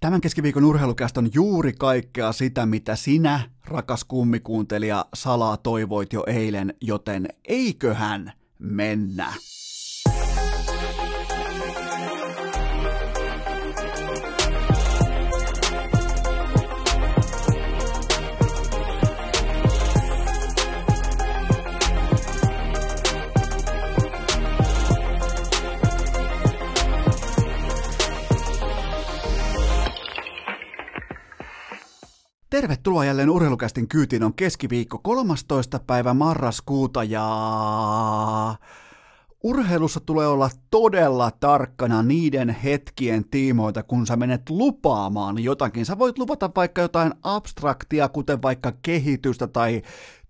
Tämän keskiviikon urheilukäst on juuri kaikkea sitä, mitä sinä, rakas kummikuuntelija, salaa toivoit jo eilen, joten eiköhän mennä. Tervetuloa jälleen urheilukästin kyytiin. On keskiviikko 13. päivä marraskuuta ja urheilussa tulee olla todella tarkkana niiden hetkien tiimoilta, kun sä menet lupaamaan jotakin. Sä voit luvata vaikka jotain abstraktia, kuten vaikka kehitystä tai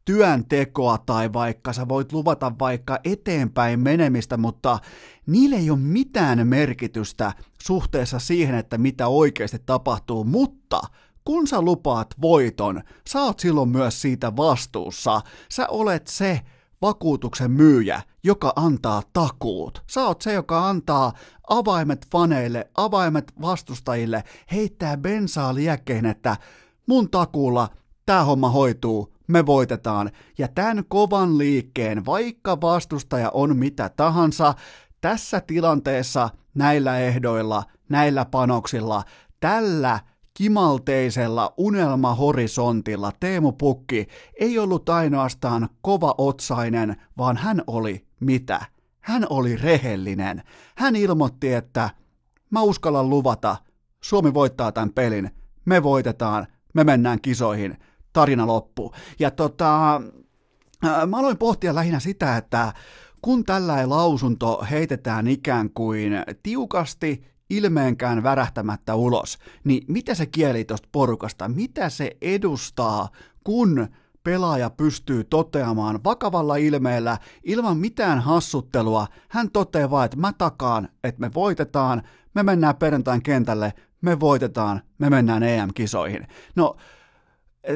työntekoa tai vaikka sä voit luvata vaikka eteenpäin menemistä, mutta niillä ei ole mitään merkitystä suhteessa siihen, että mitä oikeasti tapahtuu, mutta kun sä lupaat voiton, sä oot silloin myös siitä vastuussa. Sä olet se vakuutuksen myyjä, joka antaa takuut. Sä oot se, joka antaa avaimet faneille, avaimet vastustajille, heittää bensaa liekkeen, että mun takuulla tämä homma hoituu, me voitetaan. Ja tämän kovan liikkeen, vaikka vastustaja on mitä tahansa, tässä tilanteessa, näillä ehdoilla, näillä panoksilla, tällä kimalteisella unelmahorisontilla Teemu Pukki ei ollut ainoastaan kova otsainen, vaan hän oli mitä? Hän oli rehellinen. Hän ilmoitti, että mä uskallan luvata, Suomi voittaa tämän pelin, me voitetaan, me mennään kisoihin, tarina loppu. Ja tota, mä aloin pohtia lähinnä sitä, että kun tällainen lausunto heitetään ikään kuin tiukasti ilmeenkään värähtämättä ulos, niin mitä se kieli tuosta porukasta, mitä se edustaa, kun pelaaja pystyy toteamaan vakavalla ilmeellä ilman mitään hassuttelua. Hän toteaa vaan, että mä takaan, että me voitetaan, me mennään perjantain kentälle, me voitetaan, me mennään EM-kisoihin. No,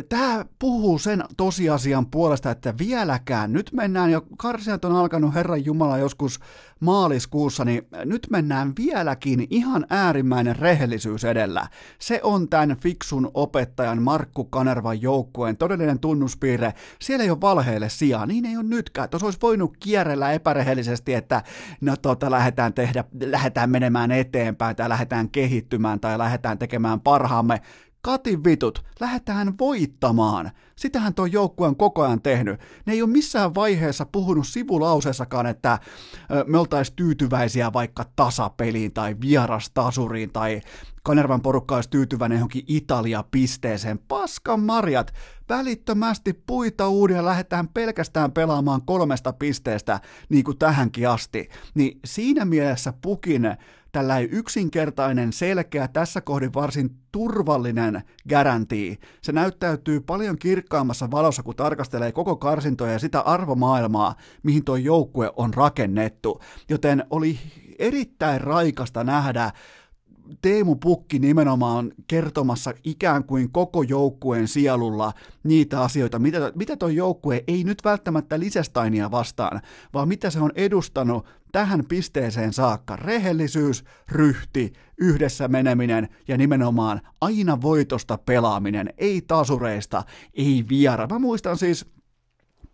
Tämä puhuu sen tosiasian puolesta, että vieläkään, nyt mennään jo, karsijat on alkanut Herran Jumala joskus maaliskuussa, niin nyt mennään vieläkin ihan äärimmäinen rehellisyys edellä. Se on tämän fiksun opettajan Markku Kanervan joukkueen todellinen tunnuspiirre. Siellä ei ole valheille sijaa, niin ei ole nytkään. Tuossa olisi voinut kierrellä epärehellisesti, että no tota, lähdetään, tehdä, lähdetään menemään eteenpäin tai lähdetään kehittymään tai lähdetään tekemään parhaamme katin vitut, lähdetään voittamaan. Sitähän tuo joukkue on koko ajan tehnyt. Ne ei ole missään vaiheessa puhunut sivulauseessakaan, että me oltaisiin tyytyväisiä vaikka tasapeliin tai vierastasuriin tai Kanervan porukka olisi tyytyväinen johonkin Italia-pisteeseen. Paskan marjat, välittömästi puita uudia lähdetään pelkästään pelaamaan kolmesta pisteestä, niin kuin tähänkin asti. Niin siinä mielessä Pukin tällainen yksinkertainen, selkeä, tässä kohdin varsin turvallinen garantii. Se näyttäytyy paljon kirkkaammassa valossa, kun tarkastelee koko karsintoja ja sitä arvomaailmaa, mihin tuo joukkue on rakennettu. Joten oli erittäin raikasta nähdä Teemu Pukki nimenomaan kertomassa ikään kuin koko joukkueen sielulla niitä asioita, mitä, mitä tuo joukkue ei nyt välttämättä lisästainia vastaan, vaan mitä se on edustanut tähän pisteeseen saakka. Rehellisyys, ryhti, yhdessä meneminen ja nimenomaan aina voitosta pelaaminen, ei tasureista, ei viera. Mä muistan siis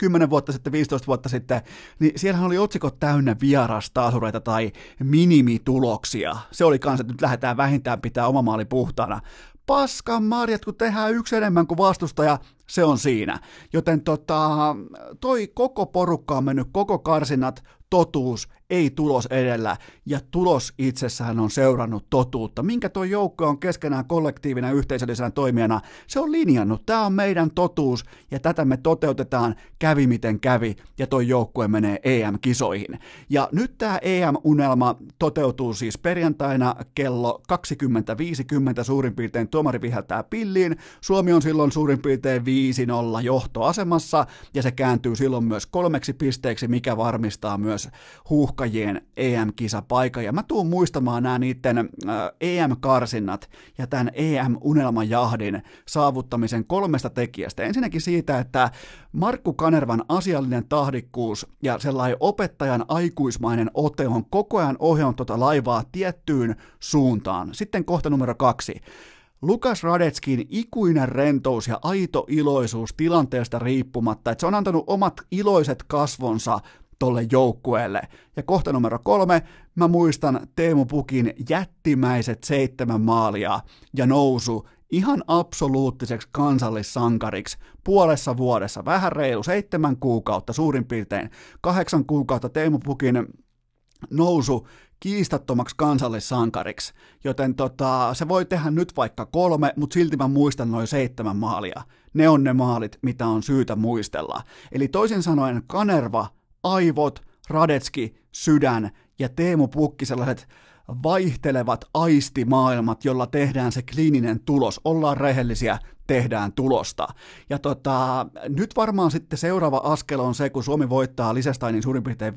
10 vuotta sitten, 15 vuotta sitten, niin siellähän oli otsikot täynnä vierastaasureita tai minimituloksia. Se oli kanssa, että nyt lähdetään vähintään pitää oma maali puhtaana. Paskan marjat, kun tehdään yksi enemmän kuin vastustaja, se on siinä. Joten tota, toi koko porukka on mennyt koko karsinat totuus, ei tulos edellä, ja tulos itsessään on seurannut totuutta. Minkä tuo joukko on keskenään kollektiivina yhteisöllisenä toimijana, se on linjannut. Tämä on meidän totuus, ja tätä me toteutetaan kävi miten kävi, ja tuo joukkue menee EM-kisoihin. Ja nyt tämä EM-unelma toteutuu siis perjantaina kello 20.50 suurin piirtein tuomari viheltää pilliin. Suomi on silloin suurin piirtein 5-0 johtoasemassa, ja se kääntyy silloin myös kolmeksi pisteeksi, mikä varmistaa myös huuhkajien EM-kisapaikan. Ja mä tuun muistamaan nämä niiden äh, EM-karsinnat ja tämän EM-unelmajahdin saavuttamisen kolmesta tekijästä. Ensinnäkin siitä, että Markku Kanervan asiallinen tahdikkuus ja sellainen opettajan aikuismainen ote on koko ajan ohjannut tuota laivaa tiettyyn suuntaan. Sitten kohta numero kaksi. Lukas Radetskin ikuinen rentous ja aito iloisuus tilanteesta riippumatta, että se on antanut omat iloiset kasvonsa tolle joukkueelle. Ja kohta numero kolme, mä muistan Teemu Pukin jättimäiset seitsemän maalia ja nousu ihan absoluuttiseksi kansallissankariksi puolessa vuodessa, vähän reilu seitsemän kuukautta suurin piirtein, kahdeksan kuukautta Teemu Pukin nousu kiistattomaksi kansallissankariksi, joten tota, se voi tehdä nyt vaikka kolme, mutta silti mä muistan noin seitsemän maalia. Ne on ne maalit, mitä on syytä muistella. Eli toisin sanoen Kanerva, aivot, Radetski, sydän ja Teemu Pukki sellaiset vaihtelevat aistimaailmat, jolla tehdään se kliininen tulos. Ollaan rehellisiä, tehdään tulosta. Ja tota, nyt varmaan sitten seuraava askel on se, kun Suomi voittaa Lisästeinin suurin piirtein 5-0,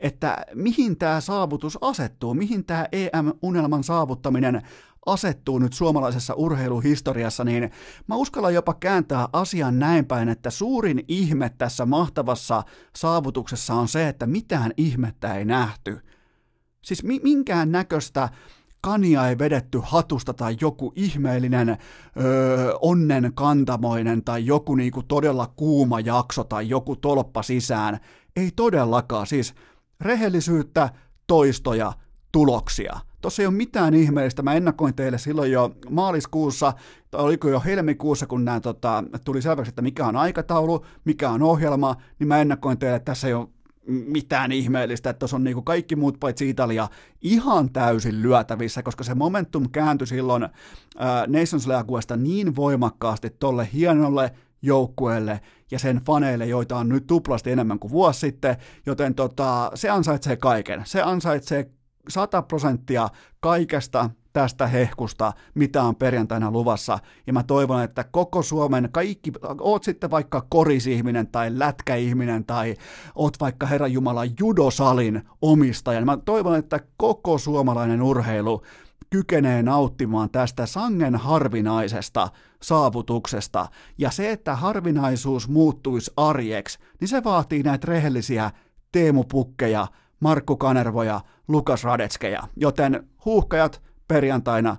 että mihin tämä saavutus asettuu, mihin tämä EM-unelman saavuttaminen asettuu nyt suomalaisessa urheiluhistoriassa, niin mä uskallan jopa kääntää asian näin päin, että suurin ihme tässä mahtavassa saavutuksessa on se, että mitään ihmettä ei nähty. Siis mi- minkään näköistä kania ei vedetty hatusta tai joku ihmeellinen öö, onnen kantamoinen tai joku niinku todella kuuma jakso tai joku tolppa sisään. Ei todellakaan, siis rehellisyyttä, toistoja, tuloksia. Tuossa ei ole mitään ihmeellistä. Mä ennakoin teille silloin jo maaliskuussa, tai oliko jo helmikuussa, kun nämä tota, tuli selväksi, että mikä on aikataulu, mikä on ohjelma, niin mä ennakoin teille, että tässä ei ole mitään ihmeellistä, että tuossa on niinku kaikki muut paitsi Italia ihan täysin lyötävissä, koska se momentum kääntyi silloin äh, Nations Leaguesta niin voimakkaasti tolle hienolle joukkueelle ja sen faneille, joita on nyt tuplasti enemmän kuin vuosi sitten, joten tota, se ansaitsee kaiken. Se ansaitsee 100 prosenttia kaikesta tästä hehkusta, mitä on perjantaina luvassa. Ja mä toivon, että koko Suomen kaikki, oot sitten vaikka korisihminen tai lätkäihminen tai oot vaikka Herran Jumala judosalin omistaja. Mä toivon, että koko suomalainen urheilu kykenee nauttimaan tästä sangen harvinaisesta saavutuksesta. Ja se, että harvinaisuus muuttuisi arjeksi, niin se vaatii näitä rehellisiä teemupukkeja, Markku Kanervoja, Lukas Radetskeja. Joten huuhkajat, perjantaina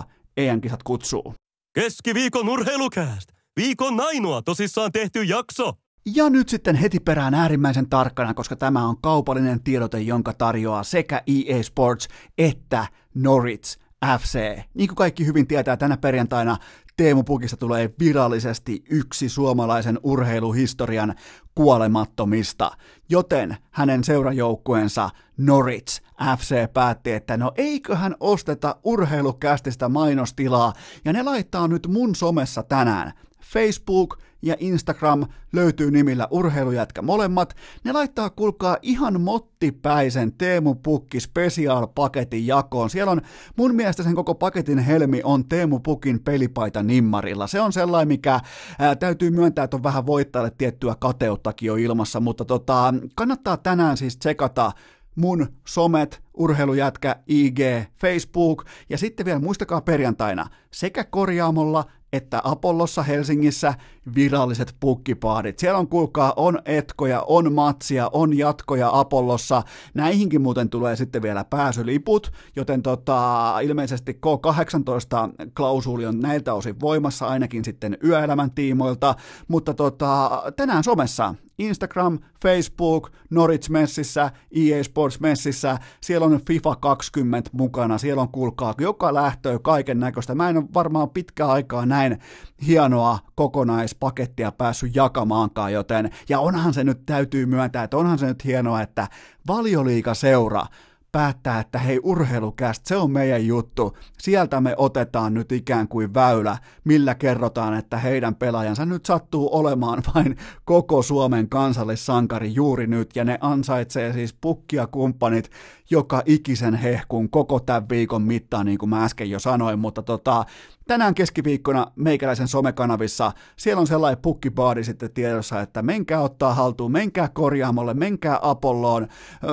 5-0 EM-kisat kutsuu. Keskiviikon urheilukääst! Viikon ainoa tosissaan tehty jakso! Ja nyt sitten heti perään äärimmäisen tarkkana, koska tämä on kaupallinen tiedote, jonka tarjoaa sekä EA Sports että Norwich FC. Niin kuin kaikki hyvin tietää, tänä perjantaina Teemu Pukista tulee virallisesti yksi suomalaisen urheiluhistorian kuolemattomista, joten hänen seurajoukkueensa Norwich FC päätti, että no eiköhän osteta urheilukästistä mainostilaa, ja ne laittaa nyt mun somessa tänään Facebook ja Instagram löytyy nimillä Urheilujätkä molemmat. Ne laittaa kulkaa ihan mottipäisen Teemu Pukki special paketin jakoon. Siellä on mun mielestä sen koko paketin helmi on Teemu Pukin pelipaita nimmarilla. Se on sellainen, mikä ää, täytyy myöntää, että on vähän voittajalle tiettyä kateuttakin jo ilmassa, mutta tota, kannattaa tänään siis tsekata mun somet, urheilujätkä, IG, Facebook ja sitten vielä muistakaa perjantaina sekä korjaamolla että Apollossa Helsingissä viralliset pukkipaadit. Siellä on, kuulkaa, on etkoja, on matsia, on jatkoja Apollossa. Näihinkin muuten tulee sitten vielä pääsyliput, joten tota, ilmeisesti K18-klausuuli on näiltä osin voimassa ainakin sitten yöelämän tiimoilta, mutta tota, tänään somessa Instagram, Facebook, Norwich Messissä, EA Sports Messissä, siellä on FIFA 20 mukana, siellä on kuulkaa joka lähtöä kaiken näköistä. Mä en ole varmaan pitkään aikaa näin hienoa kokonaispakettia päässyt jakamaankaan, joten, ja onhan se nyt täytyy myöntää, että onhan se nyt hienoa, että valioliika seura päättää, että hei urheilukäst, se on meidän juttu. Sieltä me otetaan nyt ikään kuin väylä, millä kerrotaan, että heidän pelaajansa nyt sattuu olemaan vain koko Suomen kansallissankari juuri nyt, ja ne ansaitsee siis pukkia kumppanit joka ikisen hehkun koko tämän viikon mittaan, niin kuin mä äsken jo sanoin, mutta tota, tänään keskiviikkona meikäläisen somekanavissa, siellä on sellainen pukkibaadi sitten tiedossa, että menkää ottaa haltuun, menkää korjaamolle, menkää Apolloon, öö,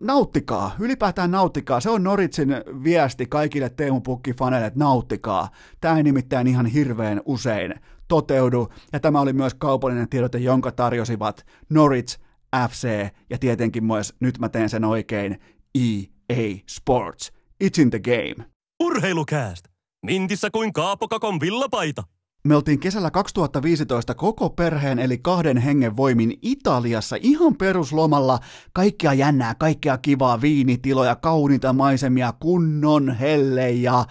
nauttikaa, ylipäätään nauttikaa, se on Noritsin viesti kaikille Teemu Pukki-faneille, että nauttikaa. Tämä ei nimittäin ihan hirveän usein toteudu, ja tämä oli myös kaupallinen tiedote, jonka tarjosivat Norwich FC ja tietenkin myös, nyt mä teen sen oikein, EA Sports. It's in the game. Urheilukääst! Mintissä kuin Kaapokakon villapaita. Me oltiin kesällä 2015 koko perheen eli kahden hengen voimin Italiassa ihan peruslomalla. Kaikkea jännää, kaikkea kivaa, viinitiloja, kauniita maisemia, kunnon helle ja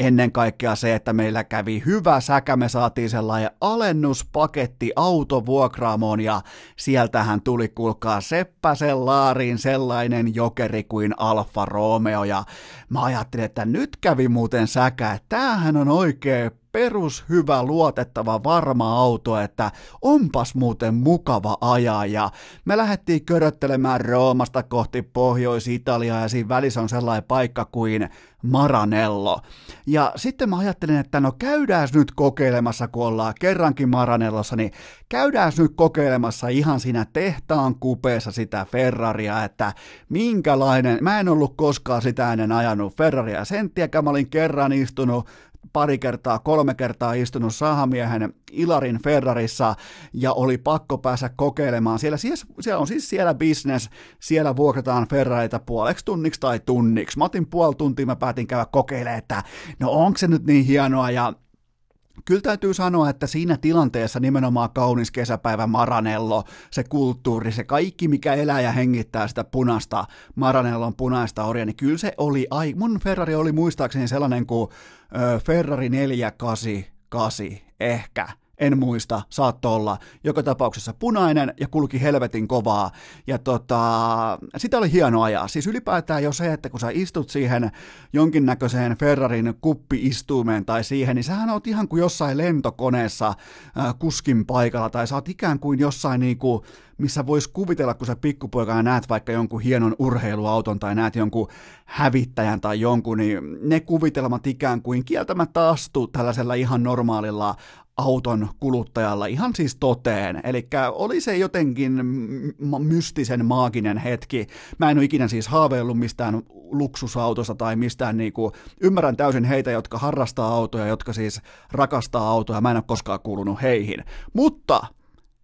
ennen kaikkea se, että meillä kävi hyvä säkä, me saatiin sellainen alennuspaketti autovuokraamoon ja sieltähän tuli kuulkaa Seppäsen laariin sellainen jokeri kuin Alfa Romeo. Ja mä ajattelin, että nyt kävi muuten säkä, tämähän on oikein perushyvä, luotettava, varma auto, että onpas muuten mukava ajaa ja me lähdettiin köröttelemään Roomasta kohti Pohjois-Italiaa ja siinä välissä on sellainen paikka kuin Maranello. Ja sitten mä ajattelin, että no käydään nyt kokeilemassa, kun ollaan kerrankin Maranellossa, niin käydään nyt kokeilemassa ihan siinä tehtaan kupeessa sitä Ferraria, että minkälainen, mä en ollut koskaan sitä ennen ajanut Ferraria senttiäkään, mä olin kerran istunut pari kertaa, kolme kertaa istunut sahamiehen Ilarin Ferrarissa ja oli pakko päästä kokeilemaan. Siellä, siellä on siis siellä business, siellä vuokrataan Ferrareita puoleksi tunniksi tai tunniksi. Mä otin puoli tuntia, mä päätin käydä kokeilemaan, että no onko se nyt niin hienoa ja Kyllä täytyy sanoa, että siinä tilanteessa nimenomaan kaunis kesäpäivä Maranello, se kulttuuri, se kaikki, mikä elää ja hengittää sitä punasta, Maranellon punaista orja, niin kyllä se oli, ai, mun Ferrari oli muistaakseni sellainen kuin ö, Ferrari 488, ehkä en muista, saattoi olla, joka tapauksessa punainen ja kulki helvetin kovaa. Ja tota, sitä oli hieno ajaa. Siis ylipäätään jo se, että kun sä istut siihen jonkinnäköiseen Ferrarin kuppiistuimeen tai siihen, niin sähän oot ihan kuin jossain lentokoneessa äh, kuskin paikalla, tai sä oot ikään kuin jossain niinku, missä vois kuvitella, kun sä pikkupoikana näet vaikka jonkun hienon urheiluauton tai näet jonkun hävittäjän tai jonkun, niin ne kuvitelmat ikään kuin kieltämättä astuu tällaisella ihan normaalilla auton kuluttajalla ihan siis toteen. Eli oli se jotenkin mystisen maaginen hetki. Mä en ole ikinä siis haaveillut mistään luksusautosta tai mistään niinku, ymmärrän täysin heitä, jotka harrastaa autoja, jotka siis rakastaa autoja, mä en ole koskaan kuulunut heihin. Mutta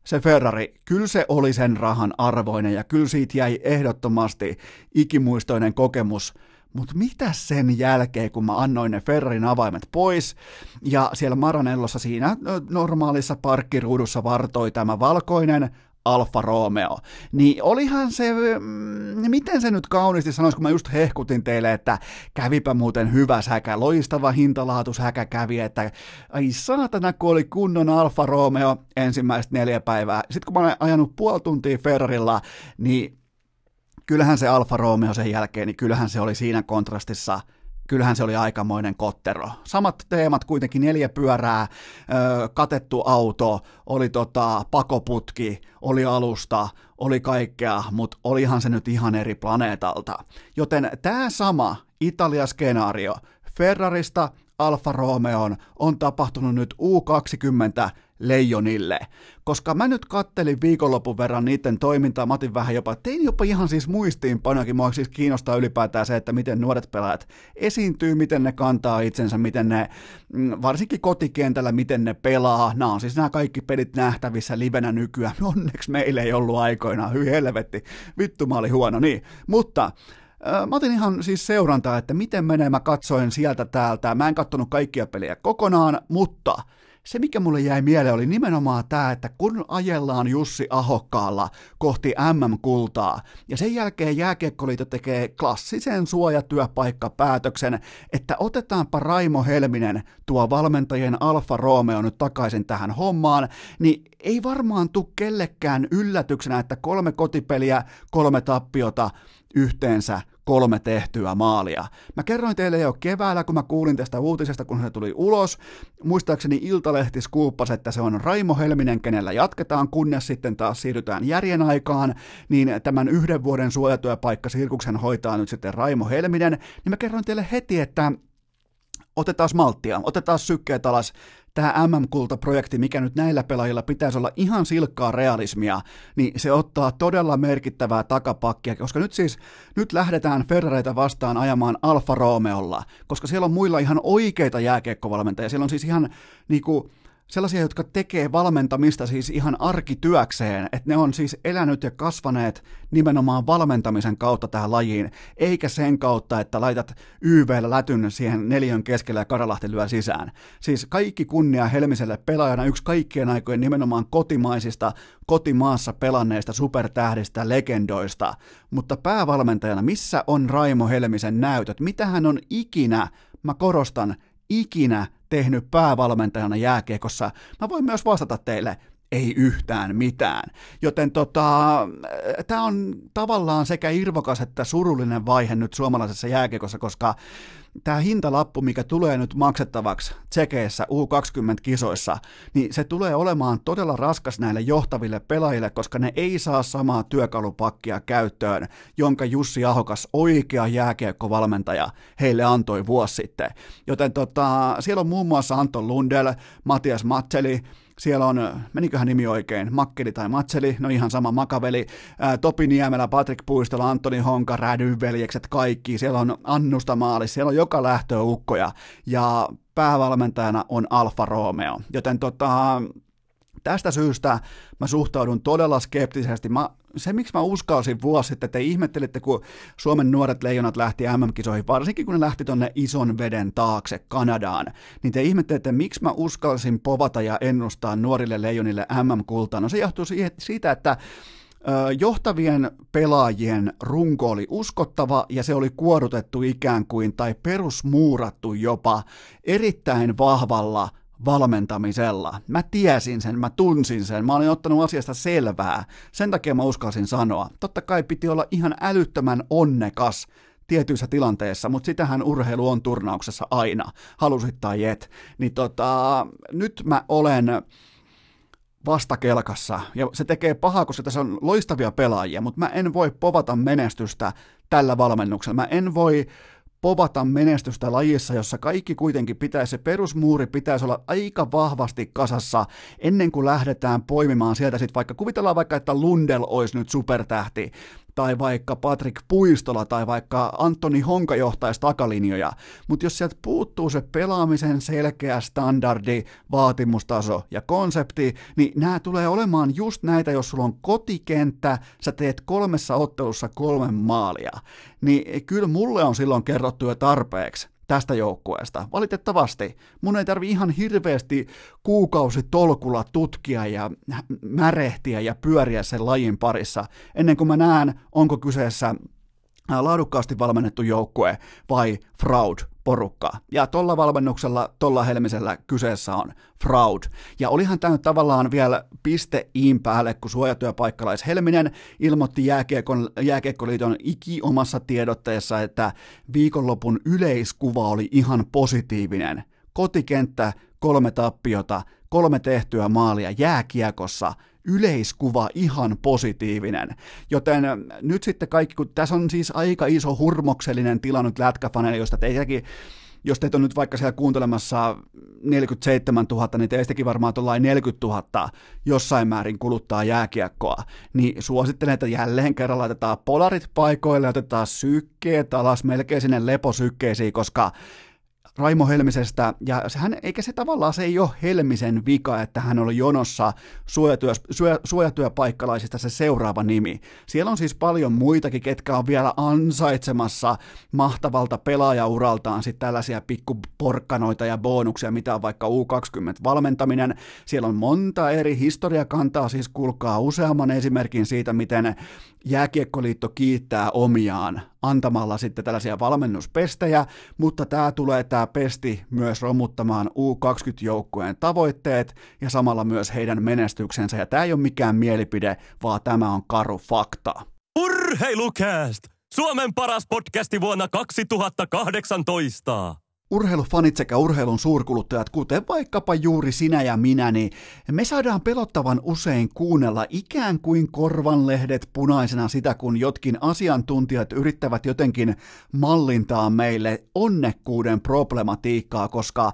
se Ferrari, kyllä se oli sen rahan arvoinen ja kyllä siitä jäi ehdottomasti ikimuistoinen kokemus – mutta mitä sen jälkeen, kun mä annoin ne Ferrarin avaimet pois, ja siellä Maranellossa siinä normaalissa parkkiruudussa vartoi tämä valkoinen Alfa Romeo, niin olihan se, mm, miten se nyt kauniisti sanoisi, kun mä just hehkutin teille, että kävipä muuten hyvä säkä, loistava hintalaatushäkä kävi, että ai saatana, kun oli kunnon Alfa Romeo ensimmäistä neljä päivää. Sitten kun mä olen ajanut puoli tuntia Ferrarilla, niin kyllähän se Alfa Romeo sen jälkeen, niin kyllähän se oli siinä kontrastissa kyllähän se oli aikamoinen kottero. Samat teemat kuitenkin, neljä pyörää, katettu auto, oli tota pakoputki, oli alusta, oli kaikkea, mutta olihan se nyt ihan eri planeetalta. Joten tämä sama Italia-skenaario Ferrarista Alfa Romeoon on tapahtunut nyt U20 leijonille. Koska mä nyt kattelin viikonlopun verran niiden toimintaa, mä otin vähän jopa, tein jopa ihan siis muistiinpanokin, mua siis kiinnostaa ylipäätään se, että miten nuoret pelaajat esiintyy, miten ne kantaa itsensä, miten ne, mm, varsinkin kotikentällä, miten ne pelaa. Nämä on siis nämä kaikki pelit nähtävissä livenä nykyään. Onneksi meillä ei ollut aikoina, hyi helvetti, vittu mä olin huono, niin. Mutta Mä otin ihan siis seurantaa, että miten menee, mä katsoin sieltä täältä. Mä en katsonut kaikkia pelejä kokonaan, mutta se, mikä mulle jäi mieleen, oli nimenomaan tämä, että kun ajellaan Jussi Ahokkaalla kohti MM-kultaa, ja sen jälkeen Jääkiekkoliitto tekee klassisen suojatyöpaikkapäätöksen, että otetaanpa Raimo Helminen, tuo valmentajien Alfa Romeo nyt takaisin tähän hommaan, niin ei varmaan tule kellekään yllätyksenä, että kolme kotipeliä, kolme tappiota, yhteensä kolme tehtyä maalia. Mä kerroin teille jo keväällä, kun mä kuulin tästä uutisesta, kun se tuli ulos. Muistaakseni Iltalehti skuuppasi, että se on Raimo Helminen, kenellä jatketaan, kunnes sitten taas siirrytään järjen aikaan, niin tämän yhden vuoden suojatyöpaikka Sirkuksen hoitaa nyt sitten Raimo Helminen, niin mä kerroin teille heti, että otetaan malttia, otetaan sykkeet alas, tämä MM-kultaprojekti, mikä nyt näillä pelaajilla pitäisi olla ihan silkkaa realismia, niin se ottaa todella merkittävää takapakkia, koska nyt siis, nyt lähdetään Ferrareita vastaan ajamaan Alfa Romeolla, koska siellä on muilla ihan oikeita jääkiekkovalmentajia, siellä on siis ihan niinku, sellaisia, jotka tekee valmentamista siis ihan arkityökseen, että ne on siis elänyt ja kasvaneet nimenomaan valmentamisen kautta tähän lajiin, eikä sen kautta, että laitat YVllä lätyn siihen neljön keskellä ja Karalahti lyö sisään. Siis kaikki kunnia Helmiselle pelaajana yksi kaikkien aikojen nimenomaan kotimaisista, kotimaassa pelanneista supertähdistä, legendoista, mutta päävalmentajana, missä on Raimo Helmisen näytöt? Mitä hän on ikinä, mä korostan, ikinä tehnyt päävalmentajana jääkiekossa? Mä voin myös vastata teille, ei yhtään mitään. Joten tota, tämä on tavallaan sekä irvokas että surullinen vaihe nyt suomalaisessa jääkiekossa, koska tämä hintalappu, mikä tulee nyt maksettavaksi tsekeissä U20-kisoissa, niin se tulee olemaan todella raskas näille johtaville pelaajille, koska ne ei saa samaa työkalupakkia käyttöön, jonka Jussi Ahokas, oikea jääkiekkovalmentaja, heille antoi vuosi sitten. Joten tota, siellä on muun muassa Anton Lundell, Matias Matseli, siellä on, meniköhän nimi oikein, Makkeli tai Matseli, no ihan sama Makaveli, ää, Topi Niemelä, Patrick Puistola, Antoni Honka, Rädyn veljekset, kaikki, siellä on Annusta Maalis, siellä on joka lähtö ukkoja, ja päävalmentajana on Alfa Romeo, joten tota, tästä syystä mä suhtaudun todella skeptisesti. Mä, se, miksi mä uskalsin vuosi sitten, te ihmettelitte, kun Suomen nuoret leijonat lähti MM-kisoihin, varsinkin kun ne lähti tonne ison veden taakse Kanadaan, niin te ihmettelitte, miksi mä uskalsin povata ja ennustaa nuorille leijonille MM-kultaa. No se johtuu siitä, että johtavien pelaajien runko oli uskottava ja se oli kuorutettu ikään kuin tai perusmuurattu jopa erittäin vahvalla valmentamisella. Mä tiesin sen, mä tunsin sen, mä olin ottanut asiasta selvää. Sen takia mä uskalsin sanoa. Totta kai piti olla ihan älyttömän onnekas tietyissä tilanteissa, mutta sitähän urheilu on turnauksessa aina, halusit tai et. Niin tota, nyt mä olen vastakelkassa, ja se tekee pahaa, koska tässä on loistavia pelaajia, mutta mä en voi povata menestystä tällä valmennuksella. Mä en voi povata menestystä lajissa, jossa kaikki kuitenkin pitäisi, se perusmuuri pitäisi olla aika vahvasti kasassa ennen kuin lähdetään poimimaan sieltä sitten vaikka, kuvitellaan vaikka, että Lundell olisi nyt supertähti, tai vaikka Patrick Puistola tai vaikka Antoni Honka johtaisi takalinjoja, mutta jos sieltä puuttuu se pelaamisen selkeä standardi, vaatimustaso ja konsepti, niin nämä tulee olemaan just näitä, jos sulla on kotikenttä, sä teet kolmessa ottelussa kolme maalia, niin kyllä mulle on silloin kerrottu jo tarpeeksi, tästä joukkueesta. Valitettavasti mun ei tarvi ihan hirveästi kuukausi tolkulla tutkia ja märehtiä ja pyöriä sen lajin parissa, ennen kuin mä näen, onko kyseessä laadukkaasti valmennettu joukkue vai fraud porukka. Ja tuolla valmennuksella, tuolla Helmisellä kyseessä on fraud. Ja olihan tämä nyt tavallaan vielä piste iin päälle, kun suojatyöpaikkalais Helminen ilmoitti jääkiekon, Jääkiekkoliiton iki omassa tiedotteessa, että viikonlopun yleiskuva oli ihan positiivinen. Kotikenttä, kolme tappiota, kolme tehtyä maalia jääkiekossa, yleiskuva ihan positiivinen. Joten nyt sitten kaikki, kun tässä on siis aika iso hurmoksellinen tila nyt lätkäfaneille, josta teitäkin jos teitä on nyt vaikka siellä kuuntelemassa 47 000, niin teistäkin varmaan tuollain 40 000 jossain määrin kuluttaa jääkiekkoa, niin suosittelen, että jälleen kerran laitetaan polarit paikoille, otetaan sykkeet alas melkein sinne leposykkeisiin, koska Raimo Helmisestä, ja hän, eikä se tavallaan se ei ole Helmisen vika, että hän oli jonossa suojatyö, suoja, suojatyöpaikkalaisista se seuraava nimi. Siellä on siis paljon muitakin, ketkä on vielä ansaitsemassa mahtavalta pelaajauraltaan sitten tällaisia pikkuporkkanoita ja bonuksia, mitä on vaikka U20-valmentaminen. Siellä on monta eri historiakantaa, siis kuulkaa useamman esimerkin siitä, miten Jääkiekkoliitto kiittää omiaan antamalla sitten tällaisia valmennuspestejä, mutta tämä tulee tämä pesti myös romuttamaan U20-joukkueen tavoitteet ja samalla myös heidän menestyksensä. Ja tämä ei ole mikään mielipide, vaan tämä on karu fakta. Urheilukääst! Suomen paras podcasti vuonna 2018. Urheilufanit sekä urheilun suurkuluttajat, kuten vaikkapa juuri sinä ja minä, niin me saadaan pelottavan usein kuunnella ikään kuin korvanlehdet punaisena sitä, kun jotkin asiantuntijat yrittävät jotenkin mallintaa meille onnekkuuden problematiikkaa, koska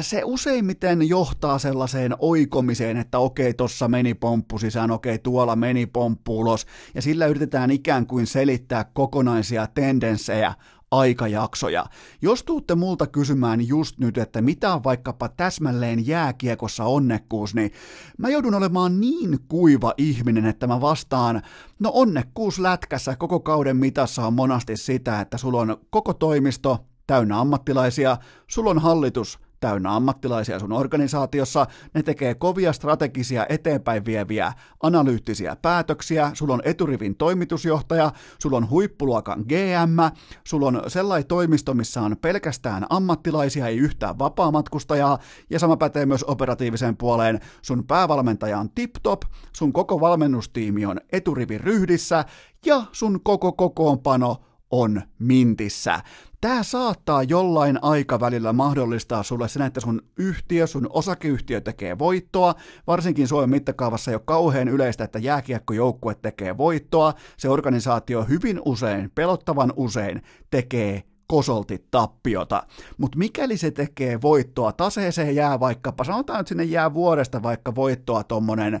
se useimmiten johtaa sellaiseen oikomiseen, että okei, tossa meni pomppu sisään, okei, tuolla meni pomppu ulos, ja sillä yritetään ikään kuin selittää kokonaisia tendenssejä aikajaksoja. Jos tuutte multa kysymään just nyt, että mitä on vaikkapa täsmälleen jääkiekossa onnekkuus, niin mä joudun olemaan niin kuiva ihminen, että mä vastaan, no onnekkuus lätkässä koko kauden mitassa on monasti sitä, että sulla on koko toimisto täynnä ammattilaisia, sulla on hallitus täynnä ammattilaisia sun organisaatiossa, ne tekee kovia strategisia eteenpäin vieviä analyyttisiä päätöksiä, sulla on eturivin toimitusjohtaja, sulla on huippuluokan GM, sulla on sellainen toimisto, missä on pelkästään ammattilaisia, ei yhtään vapaamatkustajaa, ja sama pätee myös operatiiviseen puoleen, sun päävalmentaja on tip-top, sun koko valmennustiimi on eturivin ryhdissä, ja sun koko kokoonpano on mintissä. Tämä saattaa jollain aikavälillä mahdollistaa sulle sen, että sun yhtiö, sun osakeyhtiö tekee voittoa, varsinkin Suomen mittakaavassa ei ole kauhean yleistä, että jääkiekkojoukkue tekee voittoa, se organisaatio hyvin usein, pelottavan usein tekee kosolti tappiota. Mutta mikäli se tekee voittoa, taseeseen jää vaikkapa, sanotaan, että sinne jää vuodesta vaikka voittoa tuommoinen 1,6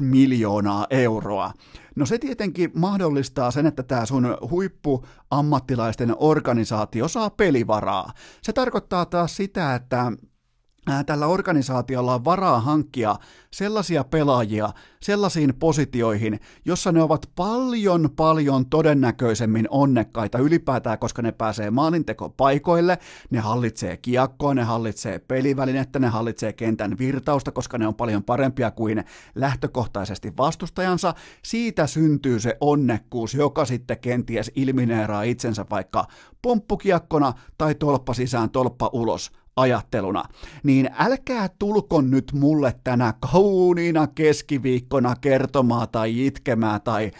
miljoonaa euroa. No se tietenkin mahdollistaa sen, että tämä sun huippuammattilaisten organisaatio saa pelivaraa. Se tarkoittaa taas sitä, että tällä organisaatiolla on varaa hankkia sellaisia pelaajia sellaisiin positioihin, jossa ne ovat paljon paljon todennäköisemmin onnekkaita ylipäätään, koska ne pääsee maalintekopaikoille, ne hallitsee kiekkoa, ne hallitsee pelivälinettä, ne hallitsee kentän virtausta, koska ne on paljon parempia kuin lähtökohtaisesti vastustajansa. Siitä syntyy se onnekkuus, joka sitten kenties ilmineeraa itsensä vaikka pomppukiakkona tai tolppa sisään, tolppa ulos ajatteluna, niin älkää tulko nyt mulle tänä kauniina keskiviikkona kertomaan tai itkemään tai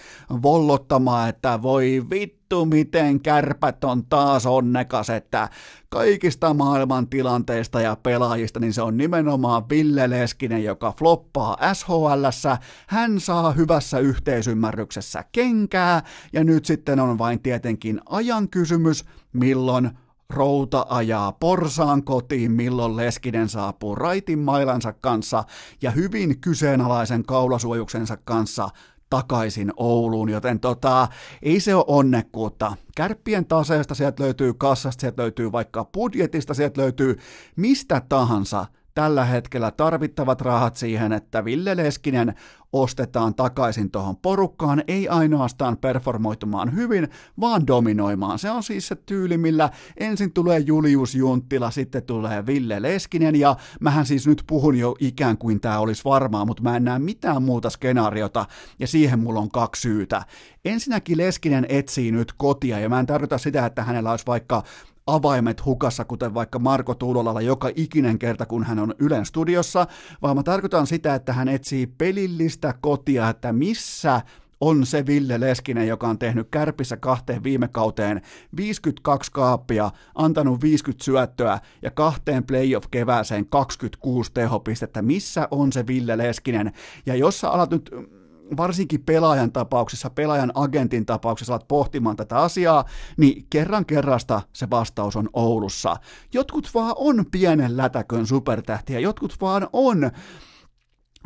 vollottamaan, että voi vittu miten kärpät on taas onnekas, että kaikista maailman tilanteista ja pelaajista, niin se on nimenomaan Ville Leskinen, joka floppaa SHL, hän saa hyvässä yhteisymmärryksessä kenkää, ja nyt sitten on vain tietenkin ajan kysymys, milloin Routa ajaa porsaan kotiin, milloin Leskinen saapuu raitin mailansa kanssa ja hyvin kyseenalaisen kaulasuojuksensa kanssa takaisin Ouluun, joten tota, ei se ole onnekkuutta. Kärppien taseesta sieltä löytyy kassasta, sieltä löytyy vaikka budjetista, sieltä löytyy mistä tahansa – tällä hetkellä tarvittavat rahat siihen, että Ville Leskinen ostetaan takaisin tuohon porukkaan, ei ainoastaan performoitumaan hyvin, vaan dominoimaan. Se on siis se tyyli, millä ensin tulee Julius Junttila, sitten tulee Ville Leskinen, ja mähän siis nyt puhun jo ikään kuin tämä olisi varmaa, mutta mä en näe mitään muuta skenaariota, ja siihen mulla on kaksi syytä. Ensinnäkin Leskinen etsii nyt kotia, ja mä en tarkoita sitä, että hänellä olisi vaikka avaimet hukassa, kuten vaikka Marko Tuulolalla joka ikinen kerta, kun hän on Ylen studiossa, vaan mä tarkoitan sitä, että hän etsii pelillistä kotia, että missä on se Ville Leskinen, joka on tehnyt kärpissä kahteen viime kauteen 52 kaappia, antanut 50 syöttöä ja kahteen playoff-kevääseen 26 tehopistettä. Missä on se Ville Leskinen? Ja jos sä alat nyt varsinkin pelaajan tapauksessa, pelaajan agentin tapauksessa alat pohtimaan tätä asiaa, niin kerran kerrasta se vastaus on Oulussa. Jotkut vaan on pienen lätäkön supertähtiä, jotkut vaan on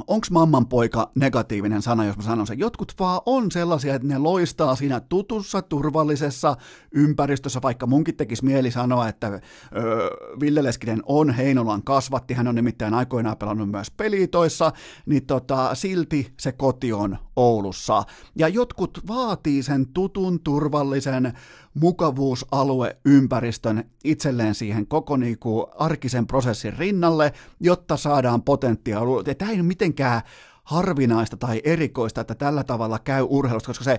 onko mamman poika negatiivinen sana, jos mä sanon sen? Jotkut vaan on sellaisia, että ne loistaa siinä tutussa, turvallisessa ympäristössä, vaikka munkin tekisi mieli sanoa, että öö, Ville Leskinen on Heinolan kasvatti, hän on nimittäin aikoinaan pelannut myös pelitoissa, niin tota, silti se koti on Oulussa. Ja jotkut vaatii sen tutun, turvallisen, mukavuusalue-ympäristön itselleen siihen koko niinku arkisen prosessin rinnalle, jotta saadaan potentiaalia. Tämä ei ole mitenkään harvinaista tai erikoista, että tällä tavalla käy urheilusta, koska se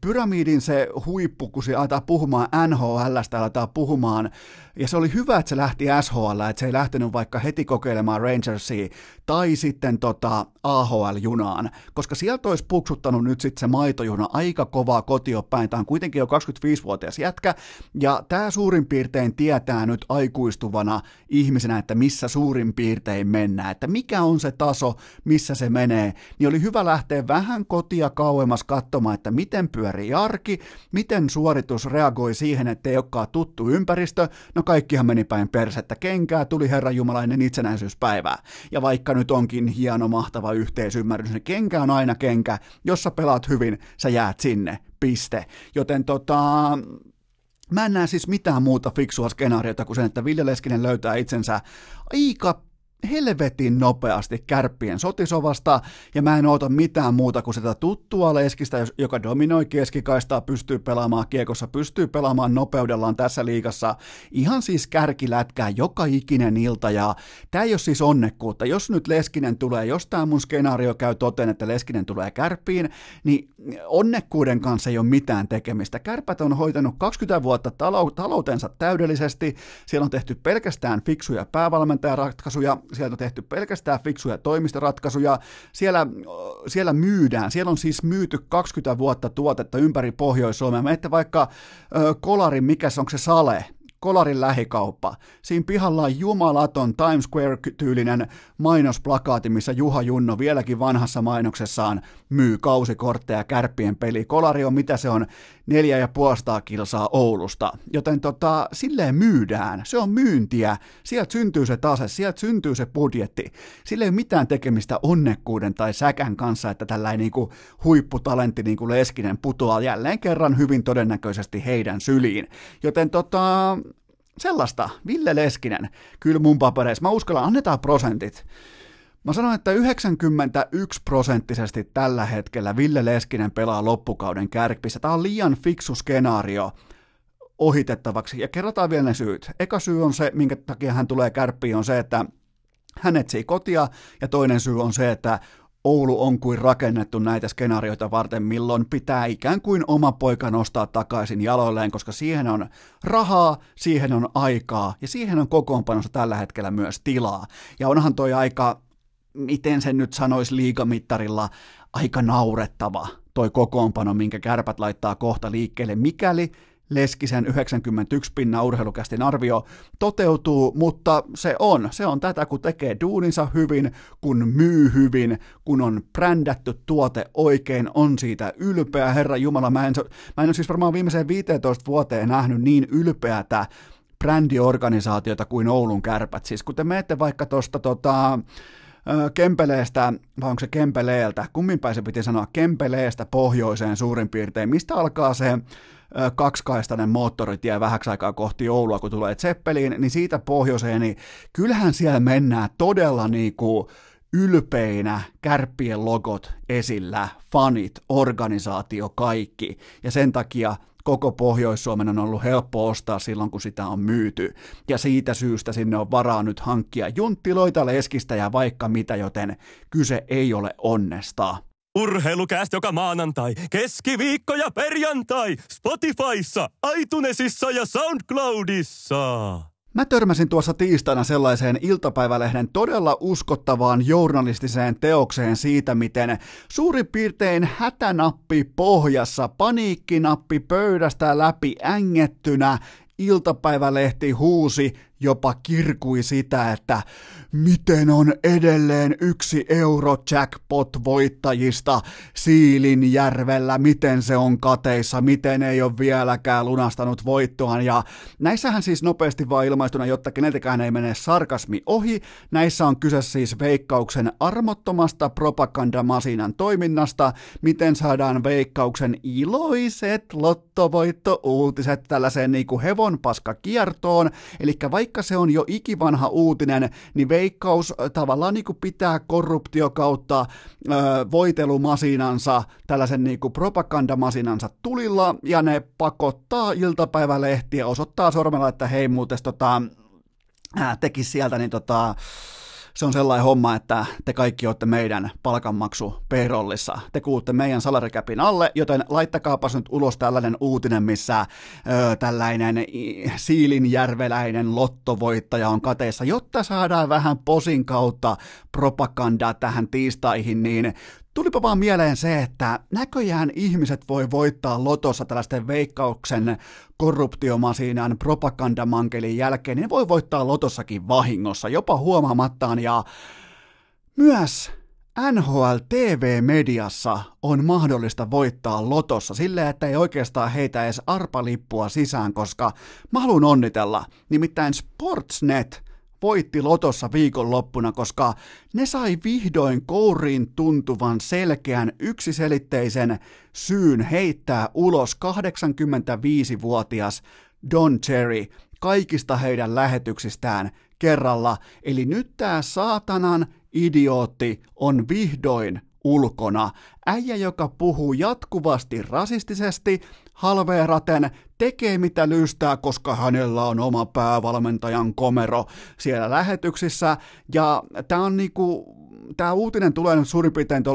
pyramidin se huippu, kun se aletaan puhumaan NHLstä, aletaan puhumaan, ja se oli hyvä, että se lähti SHL, että se ei lähtenyt vaikka heti kokeilemaan Rangersia tai sitten tota AHL-junaan, koska sieltä olisi puksuttanut nyt sitten se maitojuna aika kovaa kotiopäin. Tämä on kuitenkin jo 25-vuotias jätkä, ja tämä suurin piirtein tietää nyt aikuistuvana ihmisenä, että missä suurin piirtein mennään, että mikä on se taso, missä se menee, niin oli hyvä lähteä vähän kotia kauemmas katsomaan, että miten pyörii arki, miten suoritus reagoi siihen, että ei olekaan tuttu ympäristö, no kaikkihan meni päin persettä kenkää, tuli Herran Jumalainen itsenäisyyspäivää. Ja vaikka nyt onkin hieno, mahtava yhteisymmärrys, niin kenkä on aina kenkä, jos sä pelaat hyvin, sä jäät sinne, piste. Joten tota, Mä en näe siis mitään muuta fiksua skenaariota kuin sen, että Ville Leskinen löytää itsensä aika helvetin nopeasti kärppien sotisovasta, ja mä en oota mitään muuta kuin sitä tuttua leskistä, joka dominoi keskikaistaa, pystyy pelaamaan kiekossa, pystyy pelaamaan nopeudellaan tässä liigassa, ihan siis kärkilätkää joka ikinen ilta, ja tämä ei ole siis onnekkuutta. Jos nyt Leskinen tulee, jos tämä mun skenaario käy toteen, että Leskinen tulee kärppiin, niin onnekkuuden kanssa ei ole mitään tekemistä. Kärpät on hoitanut 20 vuotta taloutensa täydellisesti, siellä on tehty pelkästään fiksuja päävalmentajaratkaisuja, sieltä on tehty pelkästään fiksuja toimistoratkaisuja, siellä, siellä myydään, siellä on siis myyty 20 vuotta tuotetta ympäri Pohjois-Suomea. Mä ette vaikka ö, Kolarin, mikä se onko se Sale, Kolarin lähikauppa. Siinä pihalla on jumalaton Times Square-tyylinen mainosplakaati, missä Juha Junno vieläkin vanhassa mainoksessaan myy kausikortteja kärppien peli. Kolari on mitä se on, neljä ja puolesta kilsaa Oulusta. Joten tota, silleen myydään. Se on myyntiä. Sieltä syntyy se tase, sieltä syntyy se budjetti. Sillä ei ole mitään tekemistä onnekkuuden tai säkän kanssa, että tällainen niinku huipputalentti niinku Leskinen putoaa jälleen kerran hyvin todennäköisesti heidän syliin. Joten tota, sellaista, Ville Leskinen, kyllä mun papereissa. Mä uskallan, annetaan prosentit. Mä sanoin, että 91 prosenttisesti tällä hetkellä Ville Leskinen pelaa loppukauden kärpissä. Tämä on liian fiksu skenaario ohitettavaksi. Ja kerrotaan vielä ne syyt. Eka syy on se, minkä takia hän tulee kärppiin, on se, että hän etsii kotia, ja toinen syy on se, että Oulu on kuin rakennettu näitä skenaarioita varten, milloin pitää ikään kuin oma poika nostaa takaisin jaloilleen, koska siihen on rahaa, siihen on aikaa ja siihen on kokoonpanossa tällä hetkellä myös tilaa. Ja onhan toi aika, miten sen nyt sanoisi liigamittarilla, aika naurettava toi kokoonpano, minkä kärpät laittaa kohta liikkeelle, mikäli Leskisen 91 pinna urheilukästin arvio toteutuu, mutta se on, se on tätä, kun tekee duuninsa hyvin, kun myy hyvin, kun on brändätty tuote oikein, on siitä ylpeä. Herra Jumala, mä en, mä en ole siis varmaan viimeiseen 15 vuoteen nähnyt niin ylpeätä brändiorganisaatiota kuin Oulun kärpät. Siis kun te menette vaikka tuosta tota, Kempeleestä, vai onko se Kempeleeltä, kummin päin se piti sanoa, Kempeleestä pohjoiseen suurin piirtein, mistä alkaa se kaksikaistainen moottoritie vähäksi aikaa kohti Oulua, kun tulee Zeppeliin, niin siitä pohjoiseen, niin kyllähän siellä mennään todella niin kuin ylpeinä, kärppien logot esillä, fanit, organisaatio, kaikki. Ja sen takia koko Pohjois-Suomen on ollut helppo ostaa silloin, kun sitä on myyty. Ja siitä syystä sinne on varaa nyt hankkia junttiloita, leskistä ja vaikka mitä, joten kyse ei ole onnesta. Urheilukäästä joka maanantai, keskiviikko ja perjantai Spotifyssa, iTunesissa ja SoundCloudissa. Mä törmäsin tuossa tiistaina sellaiseen iltapäivälehden todella uskottavaan journalistiseen teokseen siitä, miten suurin piirtein hätänappi pohjassa, paniikkinappi pöydästä läpi ängettynä, iltapäivälehti huusi jopa kirkui sitä, että miten on edelleen yksi euro jackpot voittajista Siilinjärvellä, miten se on kateissa, miten ei ole vieläkään lunastanut voittoaan. Ja näissähän siis nopeasti vaan ilmaistuna, jotta keneltäkään ei mene sarkasmi ohi, näissä on kyse siis veikkauksen armottomasta propagandamasinan toiminnasta, miten saadaan veikkauksen iloiset lottovoitto-uutiset tällaiseen niin kuin hevonpaska kiertoon, eli vaikka vaikka se on jo ikivanha uutinen, niin veikkaus tavallaan niin kuin pitää korruptio kautta ö, voitelumasinansa, tällaisen niin kuin propagandamasinansa tulilla, ja ne pakottaa iltapäivälehtiä, osoittaa sormella, että hei muuten tota, teki sieltä niin tota, se on sellainen homma, että te kaikki olette meidän palkanmaksu payrollissa. Te kuutte meidän salarikäpin alle, joten laittakaapas nyt ulos tällainen uutinen, missä ö, tällainen siilinjärveläinen lottovoittaja on kateessa, jotta saadaan vähän posin kautta propagandaa tähän tiistaihin, niin tulipa vaan mieleen se, että näköjään ihmiset voi voittaa lotossa tällaisten veikkauksen korruptiomasiinan propagandamankelin jälkeen, niin ne voi voittaa lotossakin vahingossa, jopa huomaamattaan, ja myös NHL TV-mediassa on mahdollista voittaa lotossa silleen, että ei oikeastaan heitä edes arpalippua sisään, koska mä haluan onnitella. Nimittäin Sportsnet voitti lotossa viikonloppuna, koska ne sai vihdoin kouriin tuntuvan selkeän yksiselitteisen syyn heittää ulos 85-vuotias Don Cherry kaikista heidän lähetyksistään kerralla. Eli nyt tämä saatanan idiootti on vihdoin ulkona. Äijä, joka puhuu jatkuvasti rasistisesti, halveeraten, tekee mitä lystää, koska hänellä on oma päävalmentajan komero siellä lähetyksissä. Ja tämä on niinku, tämä uutinen tulee nyt suurin piirtein 15-20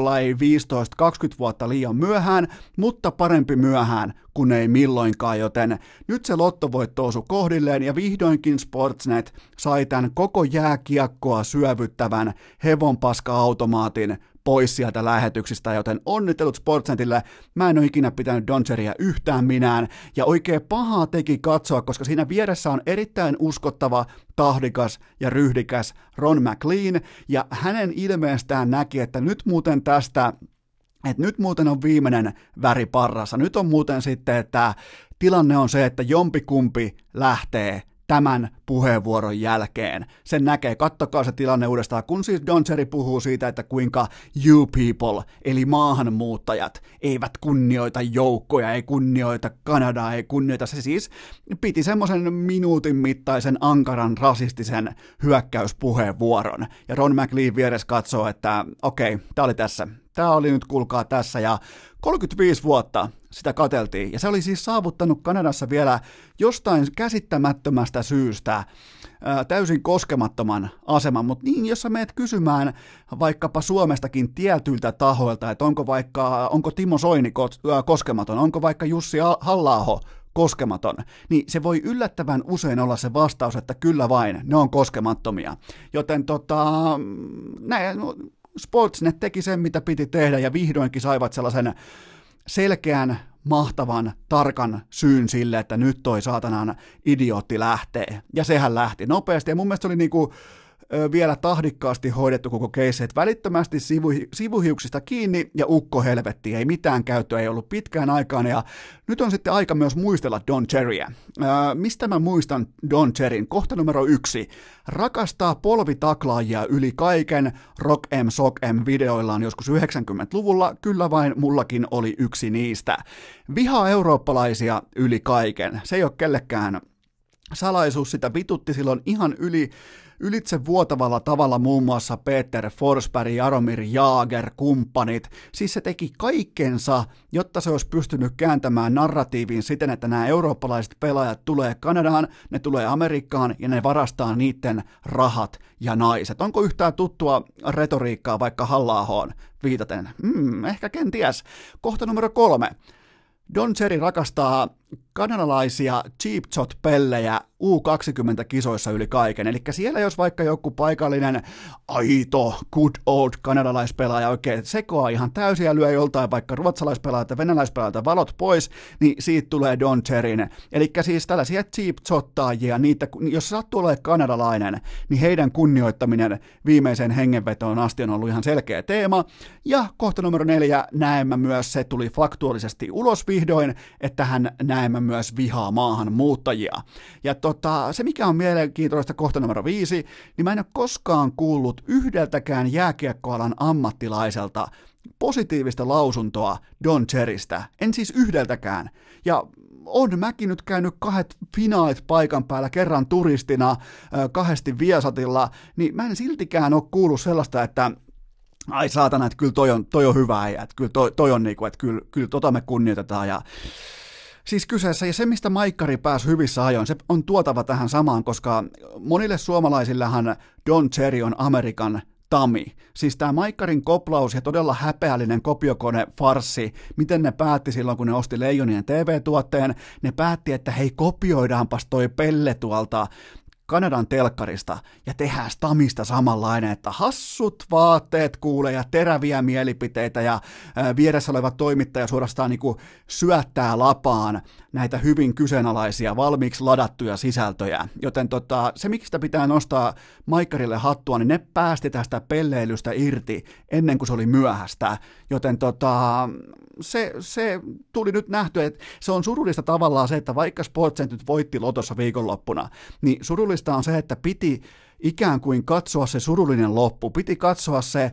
vuotta liian myöhään, mutta parempi myöhään kuin ei milloinkaan, joten nyt se lottovoitto osui kohdilleen ja vihdoinkin Sportsnet sai tämän koko jääkiekkoa syövyttävän hevonpaska-automaatin pois sieltä lähetyksistä, joten onnittelut Sportsnetille. Mä en ole ikinä pitänyt Doncheria yhtään minään, ja oikein pahaa teki katsoa, koska siinä vieressä on erittäin uskottava, tahdikas ja ryhdikäs Ron McLean, ja hänen ilmeestään näki, että nyt muuten tästä että nyt muuten on viimeinen väri parrassa. Nyt on muuten sitten, että tilanne on se, että jompikumpi lähtee tämän puheenvuoron jälkeen. Sen näkee, kattokaa se tilanne uudestaan, kun siis Don Cherry puhuu siitä, että kuinka you people, eli maahanmuuttajat, eivät kunnioita joukkoja, ei kunnioita Kanadaa, ei kunnioita. Se siis piti semmoisen minuutin mittaisen ankaran rasistisen hyökkäyspuheenvuoron. Ja Ron McLean vieressä katsoo, että okei, okay, tämä oli tässä, Tämä oli nyt kuulkaa tässä ja 35 vuotta sitä kateltiin ja se oli siis saavuttanut Kanadassa vielä jostain käsittämättömästä syystä ää, täysin koskemattoman aseman, mutta niin, jos sä meet kysymään vaikkapa Suomestakin tietyiltä tahoilta, että onko vaikka, onko Timo Soini koskematon, onko vaikka Jussi halla koskematon, niin se voi yllättävän usein olla se vastaus, että kyllä vain, ne on koskemattomia. Joten tota, näin, Sportsnet teki sen, mitä piti tehdä, ja vihdoinkin saivat sellaisen selkeän, mahtavan, tarkan syyn sille, että nyt toi saatanan idiootti lähtee. Ja sehän lähti nopeasti, ja mun mielestä se oli niinku, vielä tahdikkaasti hoidettu koko keissi, että välittömästi sivu, sivuhiuksista kiinni ja ukko helvetti, ei mitään käyttöä, ei ollut pitkään aikaan ja nyt on sitten aika myös muistella Don Cherryä. Ää, mistä mä muistan Don Cherryn? Kohta numero yksi. Rakastaa polvitaklaajia yli kaiken Rock M Sock M videoillaan joskus 90-luvulla, kyllä vain mullakin oli yksi niistä. Vihaa eurooppalaisia yli kaiken. Se ei ole kellekään salaisuus, sitä vitutti silloin ihan yli ylitse vuotavalla tavalla muun muassa Peter Forsberg, Jaromir Jaager, kumppanit. Siis se teki kaikkensa, jotta se olisi pystynyt kääntämään narratiivin siten, että nämä eurooppalaiset pelaajat tulee Kanadaan, ne tulee Amerikkaan ja ne varastaa niiden rahat ja naiset. Onko yhtään tuttua retoriikkaa vaikka halla viitaten? Hmm, ehkä kenties. Kohta numero kolme. Don Cherry rakastaa kanadalaisia cheap shot-pellejä U20-kisoissa yli kaiken. Eli siellä jos vaikka joku paikallinen aito, good old kanadalaispelaaja oikein sekoaa ihan täysiä lyö joltain vaikka ruotsalaispelaajalta, venäläispelaajalta valot pois, niin siitä tulee Don Cherin. Eli siis tällaisia cheap shottaajia, niitä, jos sattuu olemaan kanadalainen, niin heidän kunnioittaminen viimeiseen hengenvetoon asti on ollut ihan selkeä teema. Ja kohta numero neljä näemme myös, se tuli faktuaalisesti ulos vihdoin, että hän näemme myös vihaa maahanmuuttajia. Ja tota, se, mikä on mielenkiintoista kohta numero viisi, niin mä en ole koskaan kuullut yhdeltäkään jääkiekkoalan ammattilaiselta positiivista lausuntoa Don Cheristä. En siis yhdeltäkään. Ja on mäkin nyt käynyt kahdet finaalit paikan päällä kerran turistina, kahdesti Viasatilla, niin mä en siltikään ole kuullut sellaista, että ai saatana, että kyllä toi on, toi on hyvä äijä, että kyllä toi, toi on niinku, että kyllä, kyllä tota me kunnioitetaan ja Siis kyseessä, ja se mistä Maikkari pääsi hyvissä ajoin, se on tuotava tähän samaan, koska monille suomalaisillahan Don Cherry on Amerikan Tami. Siis tämä Maikkarin koplaus ja todella häpeällinen kopiokone farsi, miten ne päätti silloin, kun ne osti Leijonien TV-tuotteen, ne päätti, että hei kopioidaanpas toi pelle tuolta Kanadan telkkarista ja tehdään Stamista samanlainen, että hassut vaatteet kuulee ja teräviä mielipiteitä ja vieressä oleva toimittaja suorastaan niin kuin syöttää lapaan näitä hyvin kyseenalaisia, valmiiksi ladattuja sisältöjä. Joten tota, se, miksi sitä pitää nostaa Maikkarille hattua, niin ne päästi tästä pelleilystä irti ennen kuin se oli myöhäistä. Joten tota, se, se tuli nyt nähty, että se on surullista tavallaan se, että vaikka Sportsen nyt voitti Lotossa viikonloppuna, niin surullista on se, että piti ikään kuin katsoa se surullinen loppu, piti katsoa se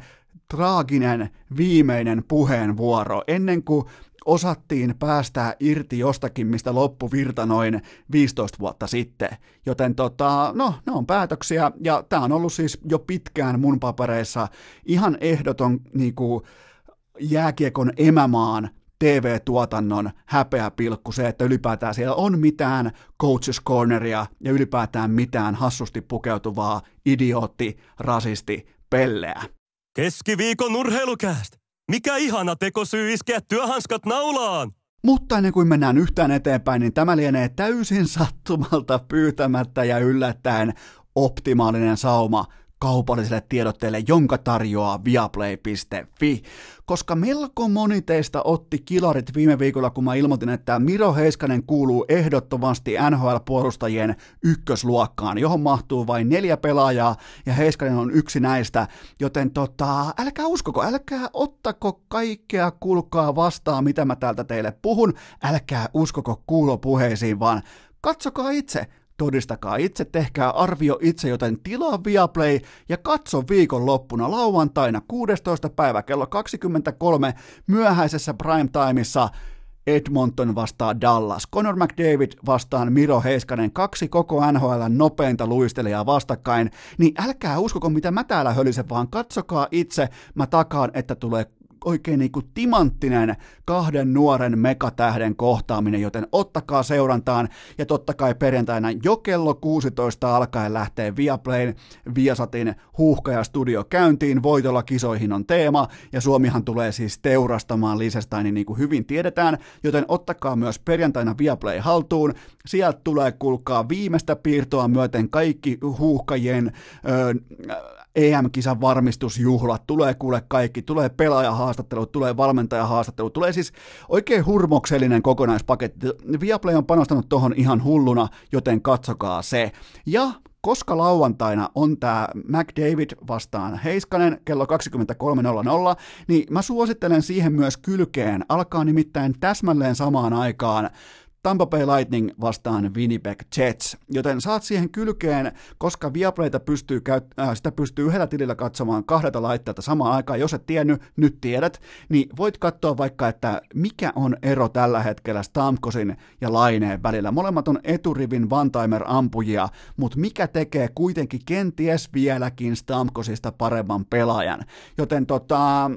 traaginen viimeinen puheenvuoro ennen kuin osattiin päästää irti jostakin, mistä loppu virta noin 15 vuotta sitten. Joten tota, no, ne on päätöksiä, ja tämä on ollut siis jo pitkään mun papereissa ihan ehdoton niinku, jääkiekon emämaan TV-tuotannon häpeäpilkku se, että ylipäätään siellä on mitään coaches corneria ja ylipäätään mitään hassusti pukeutuvaa idiootti, rasisti, pelleä. Keskiviikon urheilukääst! Mikä ihana tekosyy iskeä työhanskat naulaan! Mutta ennen kuin mennään yhtään eteenpäin, niin tämä lienee täysin sattumalta pyytämättä ja yllättäen optimaalinen sauma kaupalliselle tiedotteelle, jonka tarjoaa viaplay.fi. Koska melko moni teistä otti kilarit viime viikolla, kun mä ilmoitin, että Miro Heiskanen kuuluu ehdottomasti NHL-puolustajien ykkösluokkaan, johon mahtuu vain neljä pelaajaa, ja Heiskanen on yksi näistä, joten tota, älkää uskoko, älkää ottako kaikkea kulkaa vastaan, mitä mä täältä teille puhun, älkää uskoko kuulopuheisiin, vaan katsokaa itse, Todistakaa itse, tehkää arvio itse, joten tilaa Viaplay ja katso viikonloppuna lauantaina 16. päivä kello 23 myöhäisessä primetimeissa Edmonton vastaa Dallas. Conor McDavid vastaan Miro Heiskanen, kaksi koko NHL nopeinta luistelijaa vastakkain, niin älkää uskoko mitä mä täällä hölisen, vaan katsokaa itse, mä takaan, että tulee oikein niin kuin timanttinen kahden nuoren megatähden kohtaaminen, joten ottakaa seurantaan. Ja totta kai perjantaina jo kello 16 alkaen lähtee Viaplayn Viasatin huuhkaja studio käyntiin, voitolla kisoihin on teema ja Suomihan tulee siis teurastamaan Liesesteinin niin kuin hyvin tiedetään, joten ottakaa myös perjantaina Viaplay haltuun, sieltä tulee kulkaa viimeistä piirtoa myöten kaikki huuhkajien öö, EM-kisan varmistusjuhlat, tulee kuule kaikki, tulee pelaajahaastattelut, tulee valmentajahaastattelut, tulee siis oikein hurmoksellinen kokonaispaketti. Viaplay on panostanut tuohon ihan hulluna, joten katsokaa se. Ja koska lauantaina on tämä McDavid vastaan Heiskanen kello 23.00, niin mä suosittelen siihen myös kylkeen. Alkaa nimittäin täsmälleen samaan aikaan Tampa Bay Lightning vastaan Winnipeg Jets, joten saat siihen kylkeen, koska Viaplayta pystyy, käyt- äh, sitä pystyy yhdellä tilillä katsomaan kahdelta laitteelta samaan aikaan, jos et tiennyt, nyt tiedät, niin voit katsoa vaikka, että mikä on ero tällä hetkellä Stamkosin ja Laineen välillä. Molemmat on eturivin one-timer-ampujia, mutta mikä tekee kuitenkin kenties vieläkin Stamkosista paremman pelaajan. Joten tota,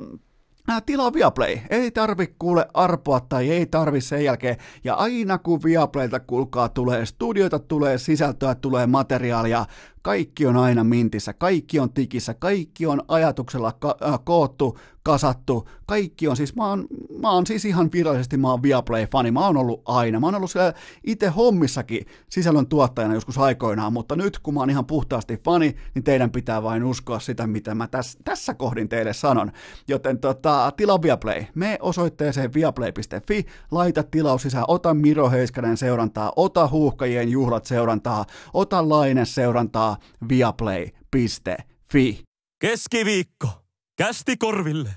Ää, tilaa Viaplay. Ei tarvi kuule arpoa tai ei tarvi sen jälkeen. Ja aina kun Viaplayta kulkaa tulee studioita, tulee sisältöä, tulee materiaalia, kaikki on aina mintissä, kaikki on tikissä, kaikki on ajatuksella ka- äh, koottu, kasattu, kaikki on siis, mä oon, mä oon siis ihan virallisesti, mä oon Viaplay-fani, mä oon ollut aina, mä oon ollut siellä itse hommissakin sisällön tuottajana joskus aikoinaan, mutta nyt kun mä oon ihan puhtaasti fani, niin teidän pitää vain uskoa sitä, mitä mä täs, tässä kohdin teille sanon. Joten tota, tilaa Viaplay, me osoitteeseen viaplay.fi, laita tilaus sisään, ota Miro Heiskanen seurantaa, ota Huuhkajien juhlat seurantaa, ota Laine seurantaa, viaplay.fi. Keskiviikko. Kästi korville.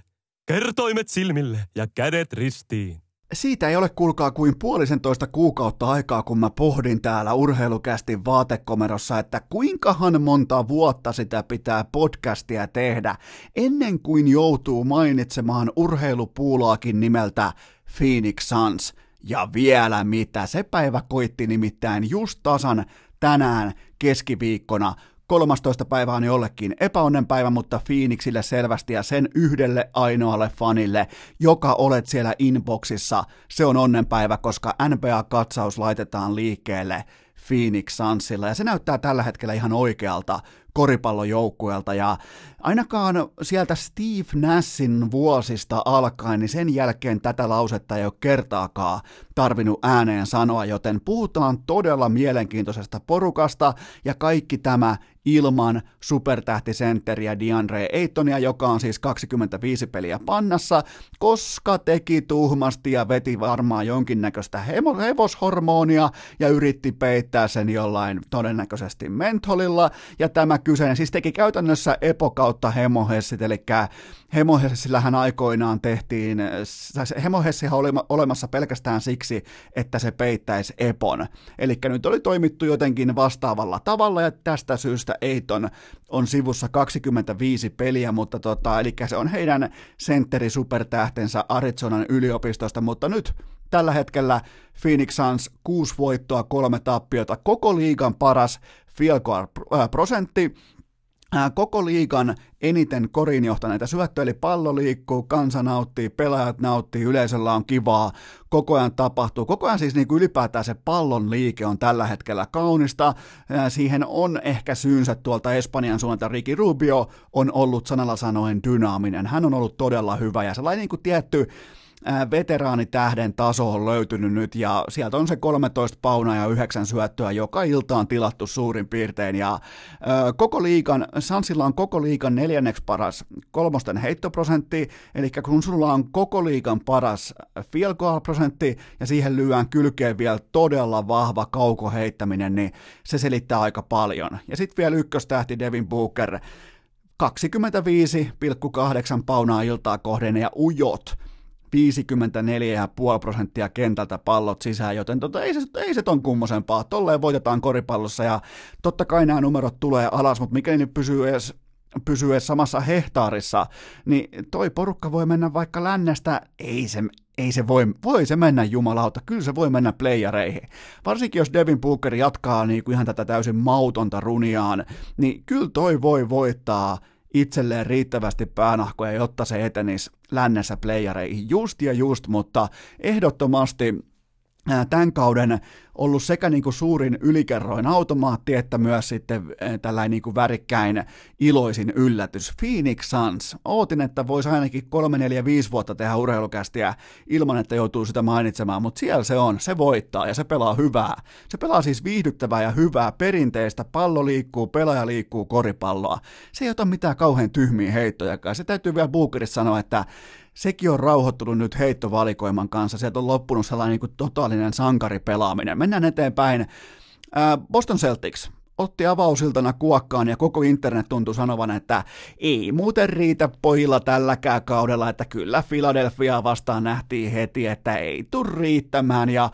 Kertoimet silmille ja kädet ristiin. Siitä ei ole kuulkaa kuin puolisentoista kuukautta aikaa, kun mä pohdin täällä urheilukästi vaatekomerossa, että kuinkahan monta vuotta sitä pitää podcastia tehdä ennen kuin joutuu mainitsemaan urheilupuulaakin nimeltä Phoenix Suns. Ja vielä mitä, se päivä koitti nimittäin just tasan tänään keskiviikkona, 13. päivä on jollekin epäonnen päivä, mutta Phoenixille selvästi ja sen yhdelle ainoalle fanille, joka olet siellä inboxissa, se on onnenpäivä, koska NBA-katsaus laitetaan liikkeelle Phoenix Sunsilla, ja se näyttää tällä hetkellä ihan oikealta koripallojoukkueelta, ja ainakaan sieltä Steve Nassin vuosista alkaen, niin sen jälkeen tätä lausetta ei ole kertaakaan tarvinnut ääneen sanoa, joten puhutaan todella mielenkiintoisesta porukasta, ja kaikki tämä ilman supertähtisenteriä DeAndre Aytonia, joka on siis 25 peliä pannassa, koska teki tuhmasti ja veti varmaan jonkinnäköistä hevoshormonia ja yritti peittää sen jollain todennäköisesti mentolilla, ja tämä kyseinen siis teki käytännössä epokautta hemohessit, eli hemohessillähän aikoinaan tehtiin, hemohessihan oli olemassa pelkästään siksi, että se peittäisi epon, eli nyt oli toimittu jotenkin vastaavalla tavalla, ja tästä syystä Eiton on sivussa 25 peliä, mutta tota, eli se on heidän sentteri supertähtensä Arizonan yliopistosta, mutta nyt tällä hetkellä Phoenix Suns 6 voittoa, kolme tappiota, koko liigan paras field goal prosentti, koko liigan eniten korin johtaneita syöttöjä, eli pallo liikkuu, kansa nauttii, pelaajat nauttii, yleisöllä on kivaa, koko ajan tapahtuu. Koko ajan siis niin kuin ylipäätään se pallon liike on tällä hetkellä kaunista. Siihen on ehkä syynsä tuolta Espanjan suunnalta. Ricky Rubio on ollut sanalla sanoen dynaaminen. Hän on ollut todella hyvä ja sellainen niin kuin tietty veteraanitähden taso on löytynyt nyt ja sieltä on se 13 paunaa ja 9 syöttöä joka ilta on tilattu suurin piirtein ja ö, koko liikan, Sansilla on koko liikan neljänneksi paras kolmosten heittoprosentti, eli kun sulla on koko liikan paras field goal prosentti ja siihen lyöään kylkeen vielä todella vahva kaukoheittäminen, niin se selittää aika paljon. Ja sitten vielä ykköstähti Devin Booker, 25,8 paunaa iltaa kohden ja ujot 54,5 prosenttia kentältä pallot sisään, joten tota, ei, se, ei se ton kummosempaa. Tolleen voitetaan koripallossa ja totta kai nämä numerot tulee alas, mutta mikäli ne pysyy edes pysyy edes samassa hehtaarissa, niin toi porukka voi mennä vaikka lännestä, ei se, ei se voi, voi se mennä jumalauta, kyllä se voi mennä playereihin. Varsinkin jos Devin Booker jatkaa niin kuin ihan tätä täysin mautonta runiaan, niin kyllä toi voi voittaa itselleen riittävästi päänahkoja, jotta se etenisi lännessä playereihin. Just ja just, mutta ehdottomasti tämän kauden ollut sekä niin kuin suurin ylikerroin automaatti, että myös sitten tällainen niin kuin värikkäin iloisin yllätys. Phoenix Suns. Ootin, että voisi ainakin 3, 4, 5 vuotta tehdä urheilukästiä ilman, että joutuu sitä mainitsemaan, mutta siellä se on. Se voittaa ja se pelaa hyvää. Se pelaa siis viihdyttävää ja hyvää perinteistä. Pallo liikkuu, pelaaja liikkuu koripalloa. Se ei ota mitään kauhean tyhmiä heittoja. Se täytyy vielä Bookerissa sanoa, että sekin on rauhoittunut nyt heittovalikoiman kanssa. Sieltä on loppunut sellainen niin kuin totaalinen sankaripelaaminen. Mennään eteenpäin. Boston Celtics otti avausiltana kuokkaan ja koko internet tuntui sanovan, että ei muuten riitä pojilla tälläkään kaudella, että kyllä Philadelphia vastaan nähtiin heti, että ei tule riittämään ja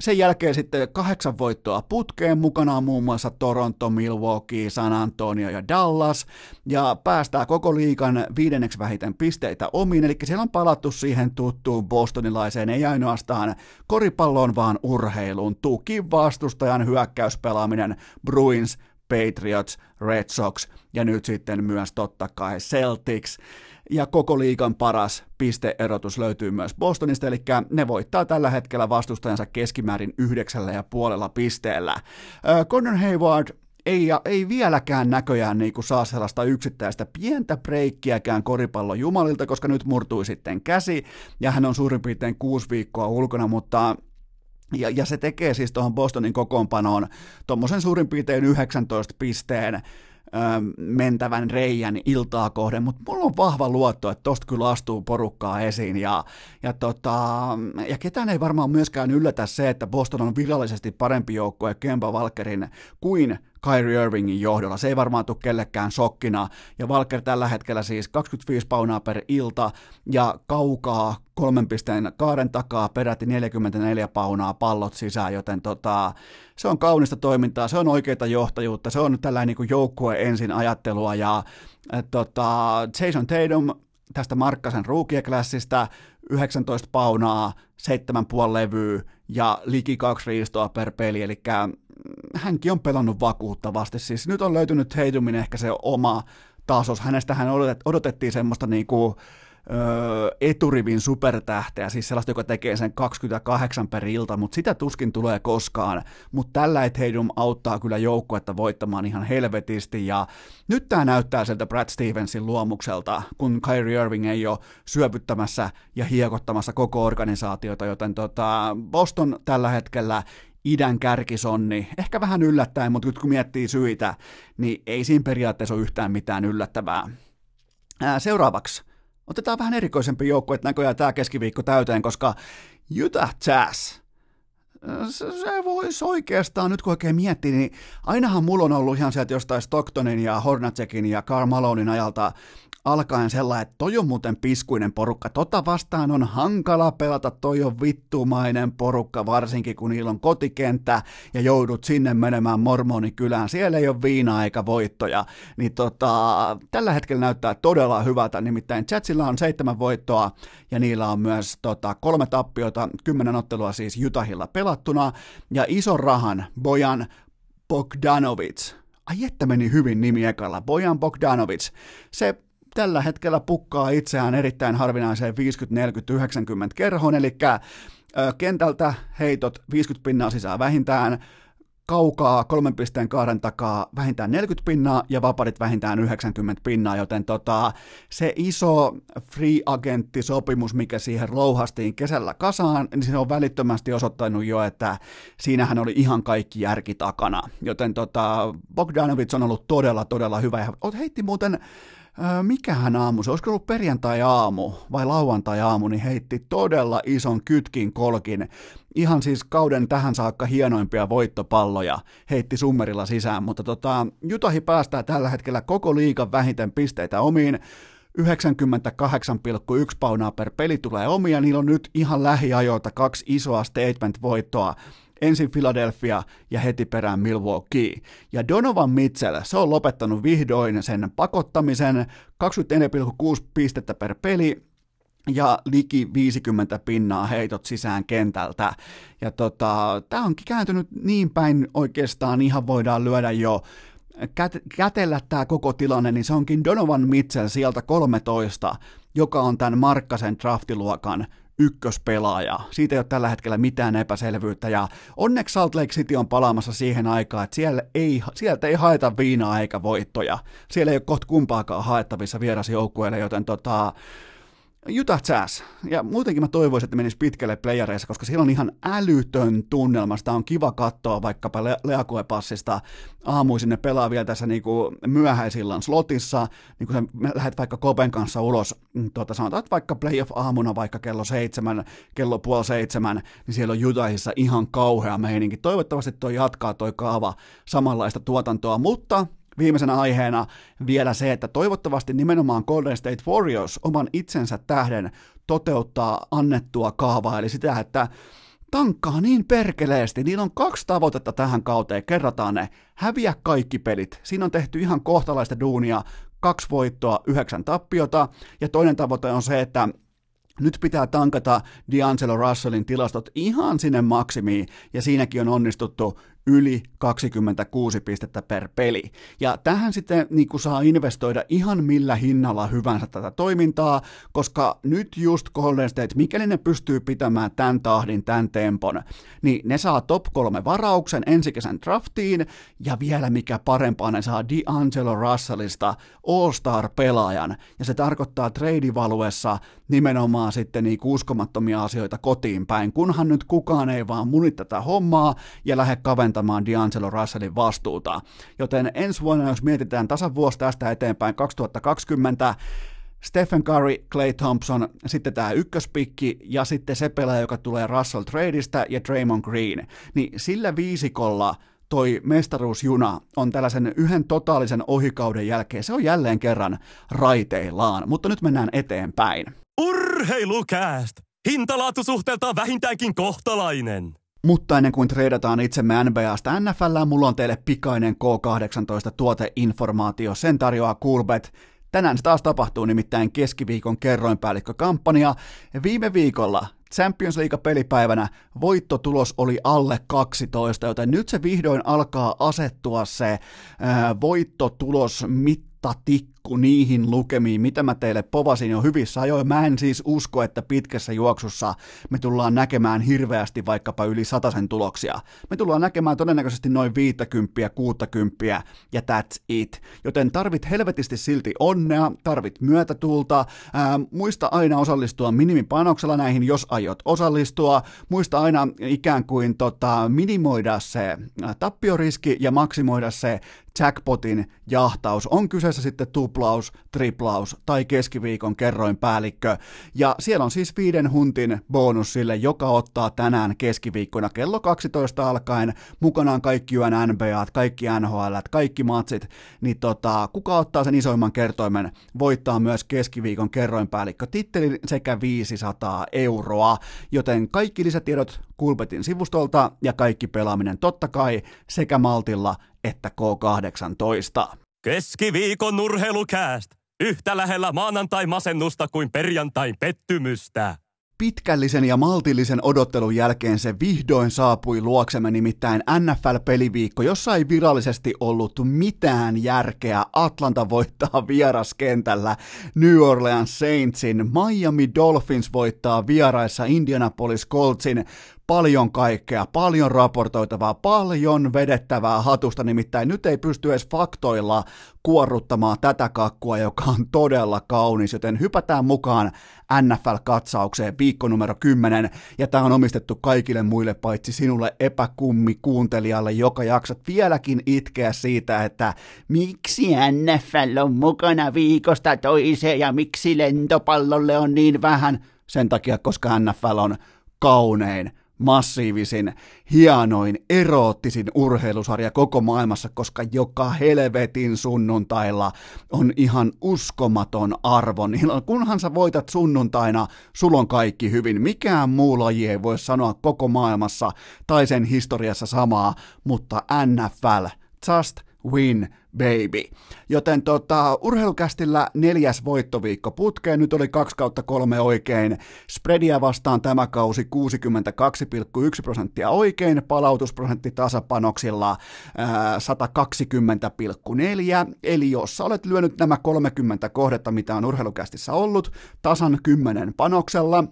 sen jälkeen sitten kahdeksan voittoa putkeen, mukana muun muassa Toronto, Milwaukee, San Antonio ja Dallas, ja päästää koko liikan viidenneksi vähiten pisteitä omiin, eli siellä on palattu siihen tuttuun bostonilaiseen, ei ainoastaan koripalloon, vaan urheiluun, tuki vastustajan hyökkäyspelaaminen, Bruins, Patriots, Red Sox ja nyt sitten myös totta kai Celtics ja koko liigan paras pisteerotus löytyy myös Bostonista, eli ne voittaa tällä hetkellä vastustajansa keskimäärin yhdeksällä ja puolella pisteellä. Connor Hayward ei, ei vieläkään näköjään niin kuin saa sellaista yksittäistä pientä breikkiäkään koripallon jumalilta, koska nyt murtui sitten käsi, ja hän on suurin piirtein kuusi viikkoa ulkona, mutta ja, ja se tekee siis tuohon Bostonin kokoonpanoon tuommoisen suurin piirtein 19 pisteen mentävän reijän iltaa kohden, mutta mulla on vahva luotto, että tosta kyllä astuu porukkaa esiin ja, ja, tota, ja ketään ei varmaan myöskään yllätä se, että Boston on virallisesti parempi joukkue Kemba Walkerin kuin Kyrie Irvingin johdolla. Se ei varmaan tule kellekään sokkina. Ja Walker tällä hetkellä siis 25 paunaa per ilta ja kaukaa kolmen pisteen kaaren takaa peräti 44 paunaa pallot sisään, joten tota, se on kaunista toimintaa, se on oikeita johtajuutta, se on tällainen niin joukkue ensin ajattelua ja et, tota, Jason Tatum tästä Markkasen ruukieklassista 19 paunaa, 7,5 levyä ja liki kaksi riistoa per peli, eli hänkin on pelannut vakuuttavasti. Siis nyt on löytynyt Heidumin ehkä se oma tasos. Hänestähän odotettiin semmoista niinku, öö, eturivin supertähteä, siis sellaista, joka tekee sen 28 per ilta, mutta sitä tuskin tulee koskaan. Mutta tällä Heidum auttaa kyllä joukkuetta voittamaan ihan helvetisti, ja nyt tämä näyttää sieltä Brad Stevensin luomukselta, kun Kyrie Irving ei ole syöpyttämässä ja hiekottamassa koko organisaatiota, joten tota, Boston tällä hetkellä idän kärkisonni, ehkä vähän yllättäen, mutta kun miettii syitä, niin ei siinä periaatteessa ole yhtään mitään yllättävää. Ää, seuraavaksi. Otetaan vähän erikoisempi joukko, että näköjään tämä keskiviikko täyteen, koska Utah Jazz, se, voisi oikeastaan, nyt kun oikein miettii, niin ainahan mulla on ollut ihan sieltä jostain Stocktonin ja Hornacekin ja Karl Malonin ajalta alkaen sellainen, että toi on muuten piskuinen porukka. Tota vastaan on hankala pelata, toi on vittumainen porukka, varsinkin kun niillä on kotikenttä ja joudut sinne menemään mormonikylään. Siellä ei ole viinaa eikä voittoja. Niin tota, tällä hetkellä näyttää todella hyvältä, nimittäin Chatsilla on seitsemän voittoa ja niillä on myös tota, kolme tappiota, kymmenen ottelua siis Utahilla pelattuna ja ison rahan Bojan Bogdanovic, ai että meni hyvin nimi ekalla, Bojan Bogdanovic. Se tällä hetkellä pukkaa itseään erittäin harvinaiseen 50-40-90 kerhoon, eli kentältä heitot 50 pinnaa sisään vähintään, kaukaa kolmen pisteen kaaren takaa vähintään 40 pinnaa ja vaparit vähintään 90 pinnaa, joten tota, se iso free agenttisopimus, mikä siihen louhastiin kesällä kasaan, niin se on välittömästi osoittanut jo, että siinähän oli ihan kaikki järki takana. Joten tota, Bogdanovic on ollut todella, todella hyvä ja heitti muuten mikähän aamu se, olisiko ollut perjantai-aamu vai lauantai-aamu, niin heitti todella ison kytkin kolkin. Ihan siis kauden tähän saakka hienoimpia voittopalloja heitti summerilla sisään, mutta tota, Jutahi päästää tällä hetkellä koko liikan vähiten pisteitä omiin. 98,1 paunaa per peli tulee omia, niillä on nyt ihan lähiajoilta kaksi isoa statement-voittoa ensin Philadelphia ja heti perään Milwaukee. Ja Donovan Mitchell, se on lopettanut vihdoin sen pakottamisen, 24,6 pistettä per peli, ja liki 50 pinnaa heitot sisään kentältä. Ja tota, tämä onkin kääntynyt niin päin oikeastaan ihan voidaan lyödä jo kät- kätellä tämä koko tilanne, niin se onkin Donovan Mitchell sieltä 13, joka on tämän Markkasen draftiluokan ykköspelaaja. Siitä ei ole tällä hetkellä mitään epäselvyyttä ja onneksi Salt Lake City on palaamassa siihen aikaan, että siellä ei, sieltä ei haeta viinaa eikä voittoja. Siellä ei ole kohta kumpaakaan haettavissa vierasjoukkueille, joten tota, Utah Jazz. Ja muutenkin mä toivoisin, että menisi pitkälle playereissa, koska siellä on ihan älytön tunnelma. Sitä on kiva katsoa vaikkapa Le- Leakoepassista aamuisin ne pelaa vielä tässä niinku myöhäisillan slotissa, niin kun sä lähdet vaikka Kopen kanssa ulos, mm, tuota, sanotaan, että vaikka playoff-aamuna vaikka kello seitsemän, kello puoli seitsemän, niin siellä on Utahissa ihan kauhea meininki. Toivottavasti toi jatkaa toi kaava samanlaista tuotantoa, mutta viimeisenä aiheena vielä se, että toivottavasti nimenomaan Golden State Warriors oman itsensä tähden toteuttaa annettua kaavaa, eli sitä, että tankkaa niin perkeleesti. Niillä on kaksi tavoitetta tähän kauteen. Kerrataan ne. Häviä kaikki pelit. Siinä on tehty ihan kohtalaista duunia. Kaksi voittoa, yhdeksän tappiota. Ja toinen tavoite on se, että nyt pitää tankata D'Angelo Russellin tilastot ihan sinne maksimiin, ja siinäkin on onnistuttu yli 26 pistettä per peli. Ja tähän sitten niin kuin saa investoida ihan millä hinnalla hyvänsä tätä toimintaa, koska nyt just Golden State, mikäli ne pystyy pitämään tämän tahdin, tämän tempon, niin ne saa top kolme varauksen ensi kesän draftiin, ja vielä mikä parempaa, ne saa D'Angelo Russellista All-Star-pelaajan, ja se tarkoittaa treidivaluessa nimenomaan sitten niin uskomattomia asioita kotiin päin, kunhan nyt kukaan ei vaan munit tätä hommaa ja lähde kaventamaan kantamaan D'Angelo Russellin vastuuta. Joten ensi vuonna, jos mietitään tasan vuosi tästä eteenpäin 2020, Stephen Curry, Clay Thompson, sitten tämä ykköspikki ja sitten se pelaaja, joka tulee Russell Tradeista ja Draymond Green, niin sillä viisikolla toi mestaruusjuna on tällaisen yhden totaalisen ohikauden jälkeen, se on jälleen kerran raiteillaan, mutta nyt mennään eteenpäin. Urheilukääst! Hintalaatusuhteeltaan vähintäänkin kohtalainen. Mutta ennen kuin treidataan itsemme NBAsta NFL, mulla on teille pikainen K18 tuoteinformaatio. Sen tarjoaa Coolbet. Tänään se taas tapahtuu nimittäin keskiviikon kerroinpäällikkökampanja. Viime viikolla Champions League-pelipäivänä voittotulos oli alle 12, joten nyt se vihdoin alkaa asettua se ää, voittotulos mittatikku tikku niihin lukemiin, mitä mä teille povasin jo hyvissä ajoin. Mä en siis usko, että pitkässä juoksussa me tullaan näkemään hirveästi vaikkapa yli sataisen tuloksia. Me tullaan näkemään todennäköisesti noin 50, 60 ja that's it. Joten tarvit helvetisti silti onnea, tarvit myötätulta, ää, muista aina osallistua minimipanoksella näihin, jos aiot osallistua, muista aina ikään kuin tota, minimoida se tappioriski ja maksimoida se jackpotin jahtaus. On kyseessä sitten tuplaus, triplaus tai keskiviikon kerroin päällikkö. Ja siellä on siis viiden huntin bonus sille, joka ottaa tänään keskiviikkona kello 12 alkaen. Mukanaan kaikki yön NBA, kaikki NHL, kaikki matsit, niin tota, kuka ottaa sen isoimman kertoimen, voittaa myös keskiviikon kerroinpäällikkö tittelin sekä 500 euroa, joten kaikki lisätiedot Kulpetin sivustolta ja kaikki pelaaminen totta kai sekä Maltilla että K18. Keskiviikon nurheilukääst! Yhtä lähellä maanantai-masennusta kuin perjantain pettymystä. Pitkällisen ja maltillisen odottelun jälkeen se vihdoin saapui luoksemme nimittäin NFL-peliviikko, jossa ei virallisesti ollut mitään järkeä. Atlanta voittaa vieraskentällä New Orleans Saintsin, Miami Dolphins voittaa vieraissa Indianapolis Coltsin, paljon kaikkea, paljon raportoitavaa, paljon vedettävää hatusta, nimittäin nyt ei pysty edes faktoilla kuorruttamaan tätä kakkua, joka on todella kaunis, joten hypätään mukaan NFL-katsaukseen viikko numero 10, ja tämä on omistettu kaikille muille paitsi sinulle epäkummi kuuntelijalle, joka jaksat vieläkin itkeä siitä, että miksi NFL on mukana viikosta toiseen ja miksi lentopallolle on niin vähän, sen takia, koska NFL on kaunein, massiivisin, hienoin, eroottisin urheilusarja koko maailmassa, koska joka helvetin sunnuntailla on ihan uskomaton arvo. Niin kunhan sä voitat sunnuntaina, sulla on kaikki hyvin. Mikään muu laji ei voi sanoa koko maailmassa tai sen historiassa samaa, mutta NFL, just win baby. Joten tota, urheilukästillä neljäs voittoviikko putkeen, nyt oli 2 kautta kolme oikein, spreadia vastaan tämä kausi 62,1 prosenttia oikein, palautusprosentti tasapanoksilla ää, 120,4, eli jos sä olet lyönyt nämä 30 kohdetta, mitä on urheilukästissä ollut, tasan 10 panoksella,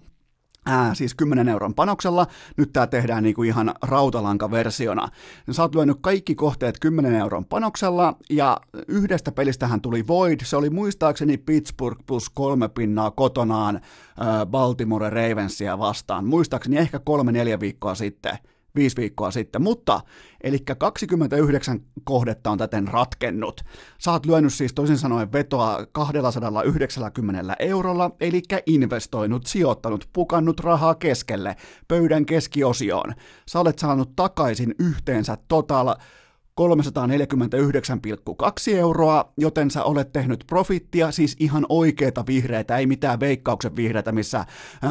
Ää, siis 10 euron panoksella, nyt tämä tehdään niinku ihan rautalankaversiona. Sä oot lyönyt kaikki kohteet 10 euron panoksella, ja yhdestä pelistähän tuli Void, se oli muistaakseni Pittsburgh plus kolme pinnaa kotonaan ää, Baltimore Ravensia vastaan, muistaakseni ehkä kolme-neljä viikkoa sitten viisi viikkoa sitten, mutta eli 29 kohdetta on täten ratkennut. Oot lyönyt siis toisin sanoen vetoa 290 eurolla, eli investoinut, sijoittanut, pukannut rahaa keskelle, pöydän keskiosioon. Sä olet saanut takaisin yhteensä total 349,2 euroa, joten sä olet tehnyt profittia, siis ihan oikeita vihreitä, ei mitään veikkauksen vihreitä, missä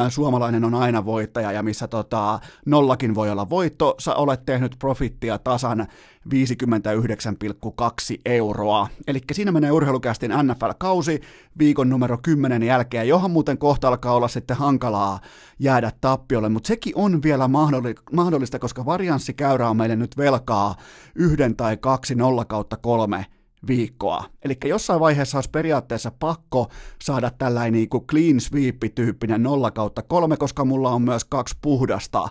suomalainen on aina voittaja ja missä tota, nollakin voi olla voitto. Sä olet tehnyt profittia tasan 59,2 euroa. Eli siinä menee urheilukästin NFL-kausi viikon numero 10 jälkeen, johon muuten kohta alkaa olla sitten hankalaa jäädä tappiolle, mutta sekin on vielä mahdollista, koska varianssikäyrä on meille nyt velkaa yhden tai kaksi nolla kautta kolme viikkoa. Eli jossain vaiheessa olisi periaatteessa pakko saada tällainen niin clean sweep-tyyppinen 0 kautta 3, koska mulla on myös kaksi puhdasta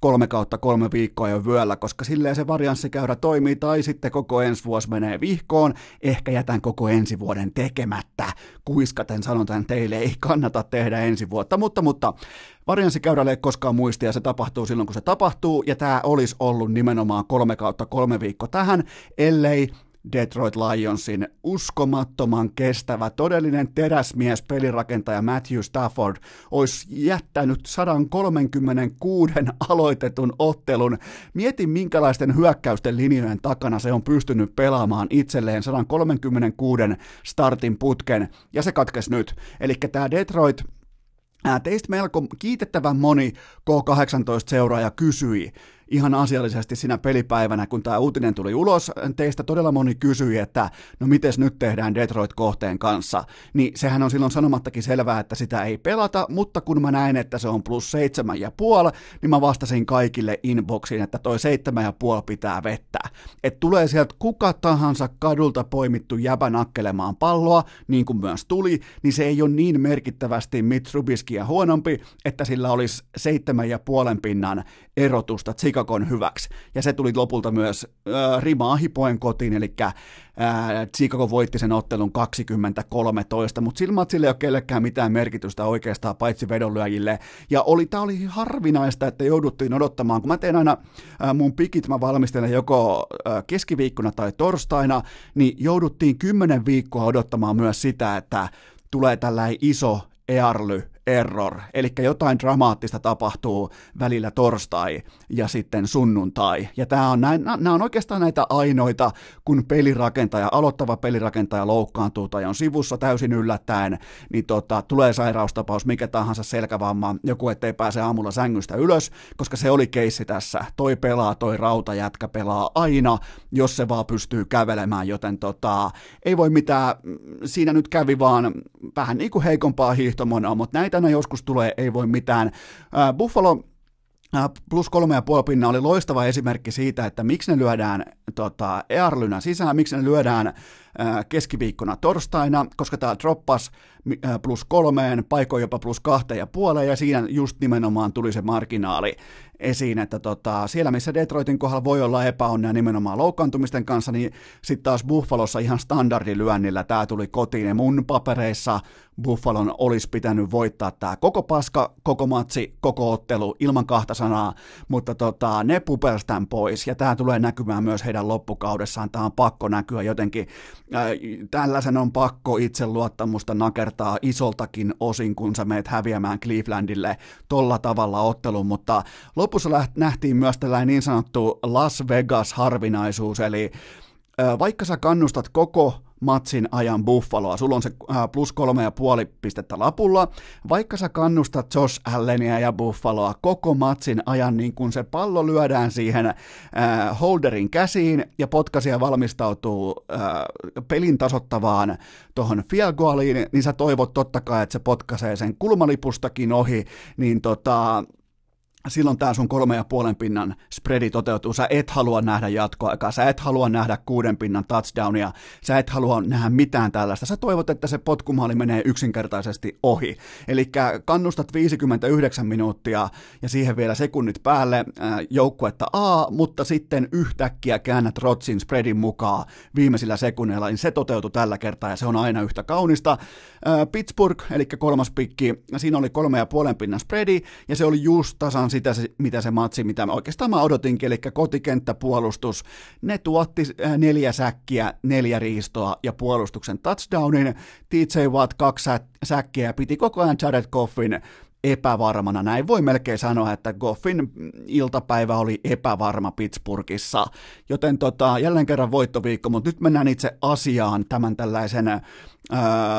kolme kautta kolme viikkoa jo vyöllä, koska silleen se varianssikäyrä toimii, tai sitten koko ensi vuosi menee vihkoon, ehkä jätän koko ensi vuoden tekemättä, kuiskaten sanotaan teille, ei kannata tehdä ensi vuotta, mutta, mutta varianssikäyrälle ei koskaan muistia, se tapahtuu silloin kun se tapahtuu, ja tämä olisi ollut nimenomaan kolme kautta kolme viikko tähän, ellei Detroit Lionsin uskomattoman kestävä, todellinen teräsmies pelirakentaja Matthew Stafford olisi jättänyt 136 aloitetun ottelun. Mieti minkälaisten hyökkäysten linjojen takana se on pystynyt pelaamaan itselleen 136 startin putken, ja se katkesi nyt. Eli tämä Detroit Teistä melko kiitettävän moni K18-seuraaja kysyi, ihan asiallisesti siinä pelipäivänä, kun tämä uutinen tuli ulos, teistä todella moni kysyi, että no miten nyt tehdään Detroit-kohteen kanssa, niin sehän on silloin sanomattakin selvää, että sitä ei pelata, mutta kun mä näin, että se on plus seitsemän ja puoli, niin mä vastasin kaikille inboxiin, että toi seitsemän ja puoli pitää vettää. Et tulee sieltä kuka tahansa kadulta poimittu jäbä nakkelemaan palloa, niin kuin myös tuli, niin se ei ole niin merkittävästi Mitrubiskia huonompi, että sillä olisi seitsemän ja puolen pinnan erotusta Chicagon hyväksi. Ja se tuli lopulta myös äh, rimaa hipoen kotiin, eli äh, Chicago voitti sen ottelun 2013, mutta silmät sille ei ole kellekään mitään merkitystä oikeastaan, paitsi vedonlyöjille. Ja oli, tämä oli harvinaista, että jouduttiin odottamaan, kun mä teen aina äh, mun pikit, mä valmistelen joko äh, keskiviikkona tai torstaina, niin jouduttiin kymmenen viikkoa odottamaan myös sitä, että tulee tällainen iso early error, eli jotain dramaattista tapahtuu välillä torstai ja sitten sunnuntai. Ja tämä on, näin, nämä on oikeastaan näitä ainoita, kun pelirakentaja, aloittava pelirakentaja loukkaantuu tai on sivussa täysin yllättäen, niin tota, tulee sairaustapaus, mikä tahansa selkävamma, joku ettei pääse aamulla sängystä ylös, koska se oli keissi tässä. Toi pelaa, toi rautajätkä pelaa aina, jos se vaan pystyy kävelemään, joten tota, ei voi mitään, siinä nyt kävi vaan vähän niin kuin heikompaa hiihtomonaa, mutta näitä aina joskus tulee, ei voi mitään. Buffalo plus kolme ja puoli pinna oli loistava esimerkki siitä, että miksi ne lyödään tota, Earlynä sisään, miksi ne lyödään keskiviikkona torstaina, koska tämä droppas plus kolmeen, paikoin jopa plus kahteen ja puoleen, ja siinä just nimenomaan tuli se marginaali esiin, että tota, siellä missä Detroitin kohdalla voi olla epäonnea nimenomaan loukkaantumisten kanssa, niin sitten taas Buffalossa ihan standardilyönnillä tämä tuli kotiin, ja mun papereissa Buffalon olisi pitänyt voittaa tämä koko paska, koko matsi, koko ottelu, ilman kahta sanaa, mutta tota, ne pupelsi pois, ja tämä tulee näkymään myös heidän loppukaudessaan, tämä on pakko näkyä jotenkin, äh, tällaisen on pakko itseluottamusta nakertaa isoltakin osin, kun sä meet häviämään Clevelandille tolla tavalla ottelun, mutta lopussa nähtiin myös tällainen niin sanottu Las Vegas-harvinaisuus, eli vaikka sä kannustat koko matsin ajan Buffaloa, sulla on se plus kolme ja puoli pistettä lapulla, vaikka sä kannustat Josh Allenia ja Buffaloa koko matsin ajan, niin kun se pallo lyödään siihen äh, holderin käsiin ja potkasia valmistautuu äh, pelin tasottavaan tuohon field niin sä toivot totta kai, että se potkaisee sen kulmalipustakin ohi, niin tota, silloin tämä sun kolme ja puolen pinnan spreadi toteutuu. Sä et halua nähdä jatkoaikaa, sä et halua nähdä kuuden pinnan touchdownia, sä et halua nähdä mitään tällaista. Sä toivot, että se potkumaali menee yksinkertaisesti ohi. Eli kannustat 59 minuuttia ja siihen vielä sekunnit päälle äh, joukkuetta A, mutta sitten yhtäkkiä käännät Rotsin spreadin mukaan viimeisillä sekunneilla, niin se toteutui tällä kertaa ja se on aina yhtä kaunista. Äh, Pittsburgh, eli kolmas pikki, siinä oli kolme ja puolen pinnan spreadi ja se oli just tasan sitä, mitä se matsi, mitä mä oikeastaan mä odotinkin, eli kotikenttäpuolustus, ne tuotti äh, neljä säkkiä, neljä riistoa ja puolustuksen touchdownin, TJ Watt kaksi säkkiä, piti koko ajan Jared Goffin epävarmana. Näin voi melkein sanoa, että Goffin iltapäivä oli epävarma Pittsburghissa. Joten tota, jälleen kerran voittoviikko, mutta nyt mennään itse asiaan tämän tällaisen ää,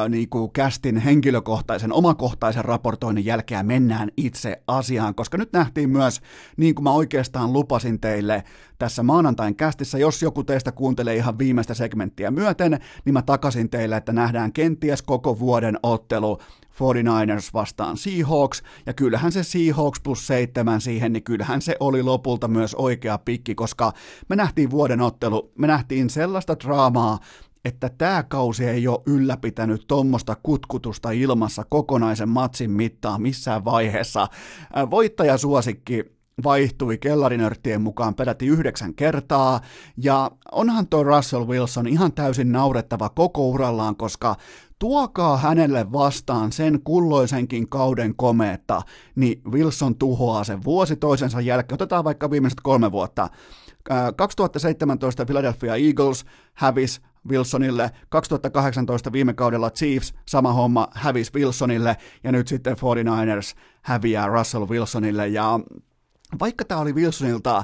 niin kuin kästin henkilökohtaisen, omakohtaisen raportoinnin jälkeen mennään itse asiaan, koska nyt nähtiin myös, niin kuin mä oikeastaan lupasin teille tässä maanantain kästissä, jos joku teistä kuuntelee ihan viimeistä segmenttiä myöten, niin mä takasin teille, että nähdään kenties koko vuoden ottelu 49ers vastaan Seahawks, ja kyllähän se Seahawks plus seitsemän siihen, niin kyllähän se oli lopulta myös oikea pikki, koska me nähtiin vuoden ottelu, me nähtiin sellaista draamaa, että tämä kausi ei ole ylläpitänyt tuommoista kutkutusta ilmassa kokonaisen matsin mittaan missään vaiheessa. Voittajasuosikki vaihtui kellarinörttien mukaan peräti yhdeksän kertaa, ja onhan tuo Russell Wilson ihan täysin naurettava koko urallaan, koska tuokaa hänelle vastaan sen kulloisenkin kauden komeetta, niin Wilson tuhoaa sen vuosi toisensa jälkeen. Otetaan vaikka viimeiset kolme vuotta. 2017 Philadelphia Eagles hävisi Wilsonille, 2018 viime kaudella Chiefs, sama homma, hävisi Wilsonille, ja nyt sitten 49ers häviää Russell Wilsonille, ja vaikka tämä oli Wilsonilta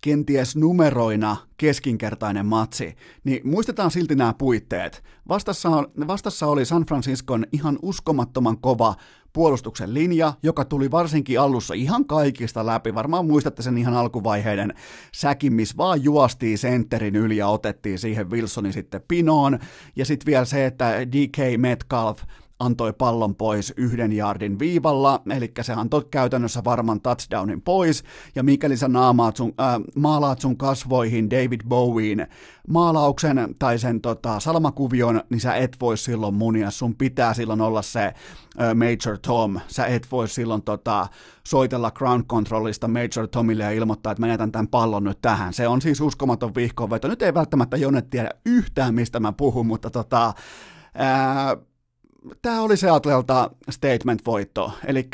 kenties numeroina keskinkertainen matsi, niin muistetaan silti nämä puitteet. Vastassa, vastassa oli San Franciscon ihan uskomattoman kova puolustuksen linja, joka tuli varsinkin alussa ihan kaikista läpi. Varmaan muistatte sen ihan alkuvaiheiden säkin, missä vaan juostiin sentterin yli ja otettiin siihen Wilsonin sitten pinoon. Ja sitten vielä se, että DK Metcalf antoi pallon pois yhden jardin viivalla, eli se antoi käytännössä varman touchdownin pois, ja mikäli sä naamaat sun, äh, maalaat sun kasvoihin David Bowien maalauksen tai sen tota, salmakuvion, niin sä et voi silloin munia, sun pitää silloin olla se äh, Major Tom, sä et voi silloin tota, soitella ground controlista Major Tomille ja ilmoittaa, että mä jätän tämän pallon nyt tähän. Se on siis uskomaton vihkoveto. Nyt ei välttämättä Jone tiedä yhtään, mistä mä puhun, mutta tota, ää, tämä oli se Atlelta statement-voitto. Eli